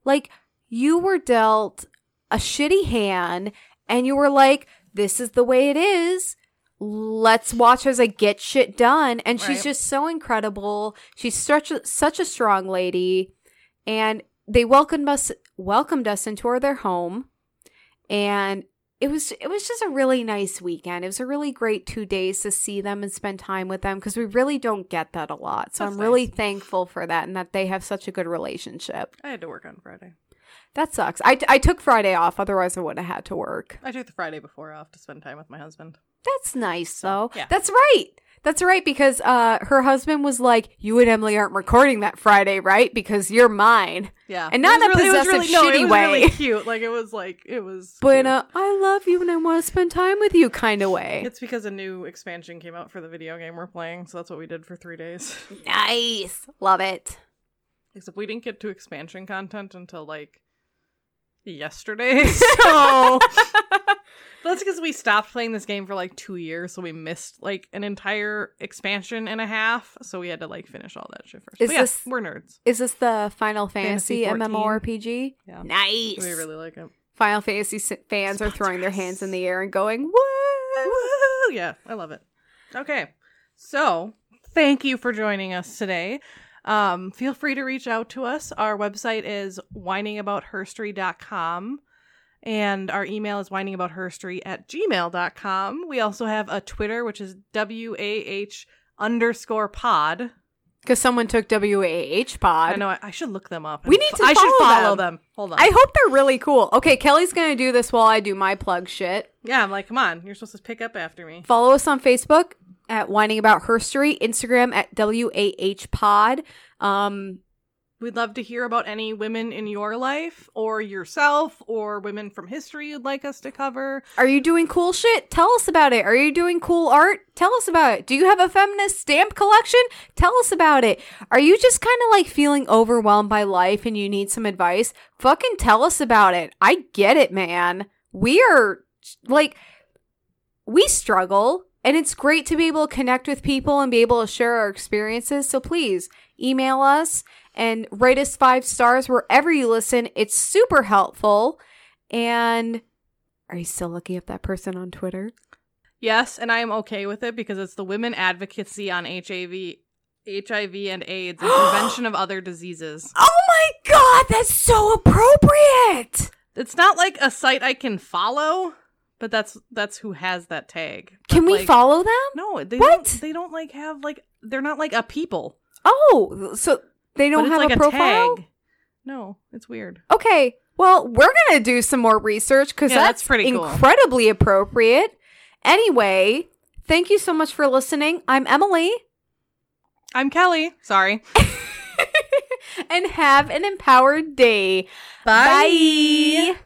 Like you were dealt a shitty hand and you were like, this is the way it is. Let's watch as I get shit done. And she's Right. just so incredible. She's such a, such a strong lady. And they welcomed us welcomed us into their home. And it was it was just a really nice weekend. It was a really great two days to see them and spend time with them because we really don't get that a lot. So That's I'm really thankful for that and that they have such a good relationship. I had to work on Friday. That sucks. I, I took Friday off, otherwise I would have had to work. I took the Friday before off to spend time with my husband. That's nice though. yeah. That's right. That's right because uh her husband was like, "You and Emily aren't recording that Friday, right? Because you're mine." Yeah, And not in a really- possessive, really- no, it shitty was way. Really cute. Like it was like it was. But in a I love you and I want to spend time with you kind of way. It's because a new expansion came out for the video game we're playing, so that's what we did for three days. Nice. Love it. Except we didn't get to expansion content until like yesterday. So that's because we stopped playing this game for like two years, so we missed like an entire expansion and a half. So we had to like finish all that shit first. Is But yeah, this- we're nerds. Is this the Final Fantasy, Fantasy MMORPG? Yeah. Nice. We really like it. Final Fantasy fans are throwing their hands in the air and going, "Woo!" Woo! Yeah, I love it. Okay. So, thank you for joining us today. Um, feel free to reach out to us. Our website is whiningaboutherstory.com and our email is whiningaboutherstory at gmail.com. We also have a Twitter, which is W-A-H underscore pod. Because someone took WAH pod. I know. I, I should look them up. We need to I should follow follow them. them. Hold on. I hope they're really cool. Okay, Kelley's gonna do this while I do my plug shit. yeah, I'm like, come on. You're supposed to pick up after me. Follow us on Facebook at Whining About Herstory, Instagram at WAH Pod. Um, We'd love to hear about any women in your life or yourself or women from history you'd like us to cover. are you doing cool shit? Tell us about it. Are you doing cool art? Tell us about it. Do you have a feminist stamp collection? Tell us about it. Are you just kind of like feeling overwhelmed by life and you need some advice? Fucking tell us about it. I get it, man. We are like, we struggle and it's great to be able to connect with people and be able to share our experiences. So please email us and rate us five stars wherever you listen. It's super helpful. And are you still looking up that person on Twitter? Yes, and I am okay with it because it's the women advocacy on HIV, HIV and AIDS and prevention of other diseases. Oh my god, that's so appropriate. It's not like a site I can follow, but that's that's who has that tag. Can But, we like, follow them? No, they What? don't. They don't like have like they're not like a people. Oh, so they don't have like a profile? tag. No, it's weird. Okay. Well, we're going to do some more research because Yeah, that's, that's pretty cool. incredibly appropriate. Anyway, thank you so much for listening. I'm Emily, I'm Kelley. Sorry. and have an empowered day. Bye. Bye.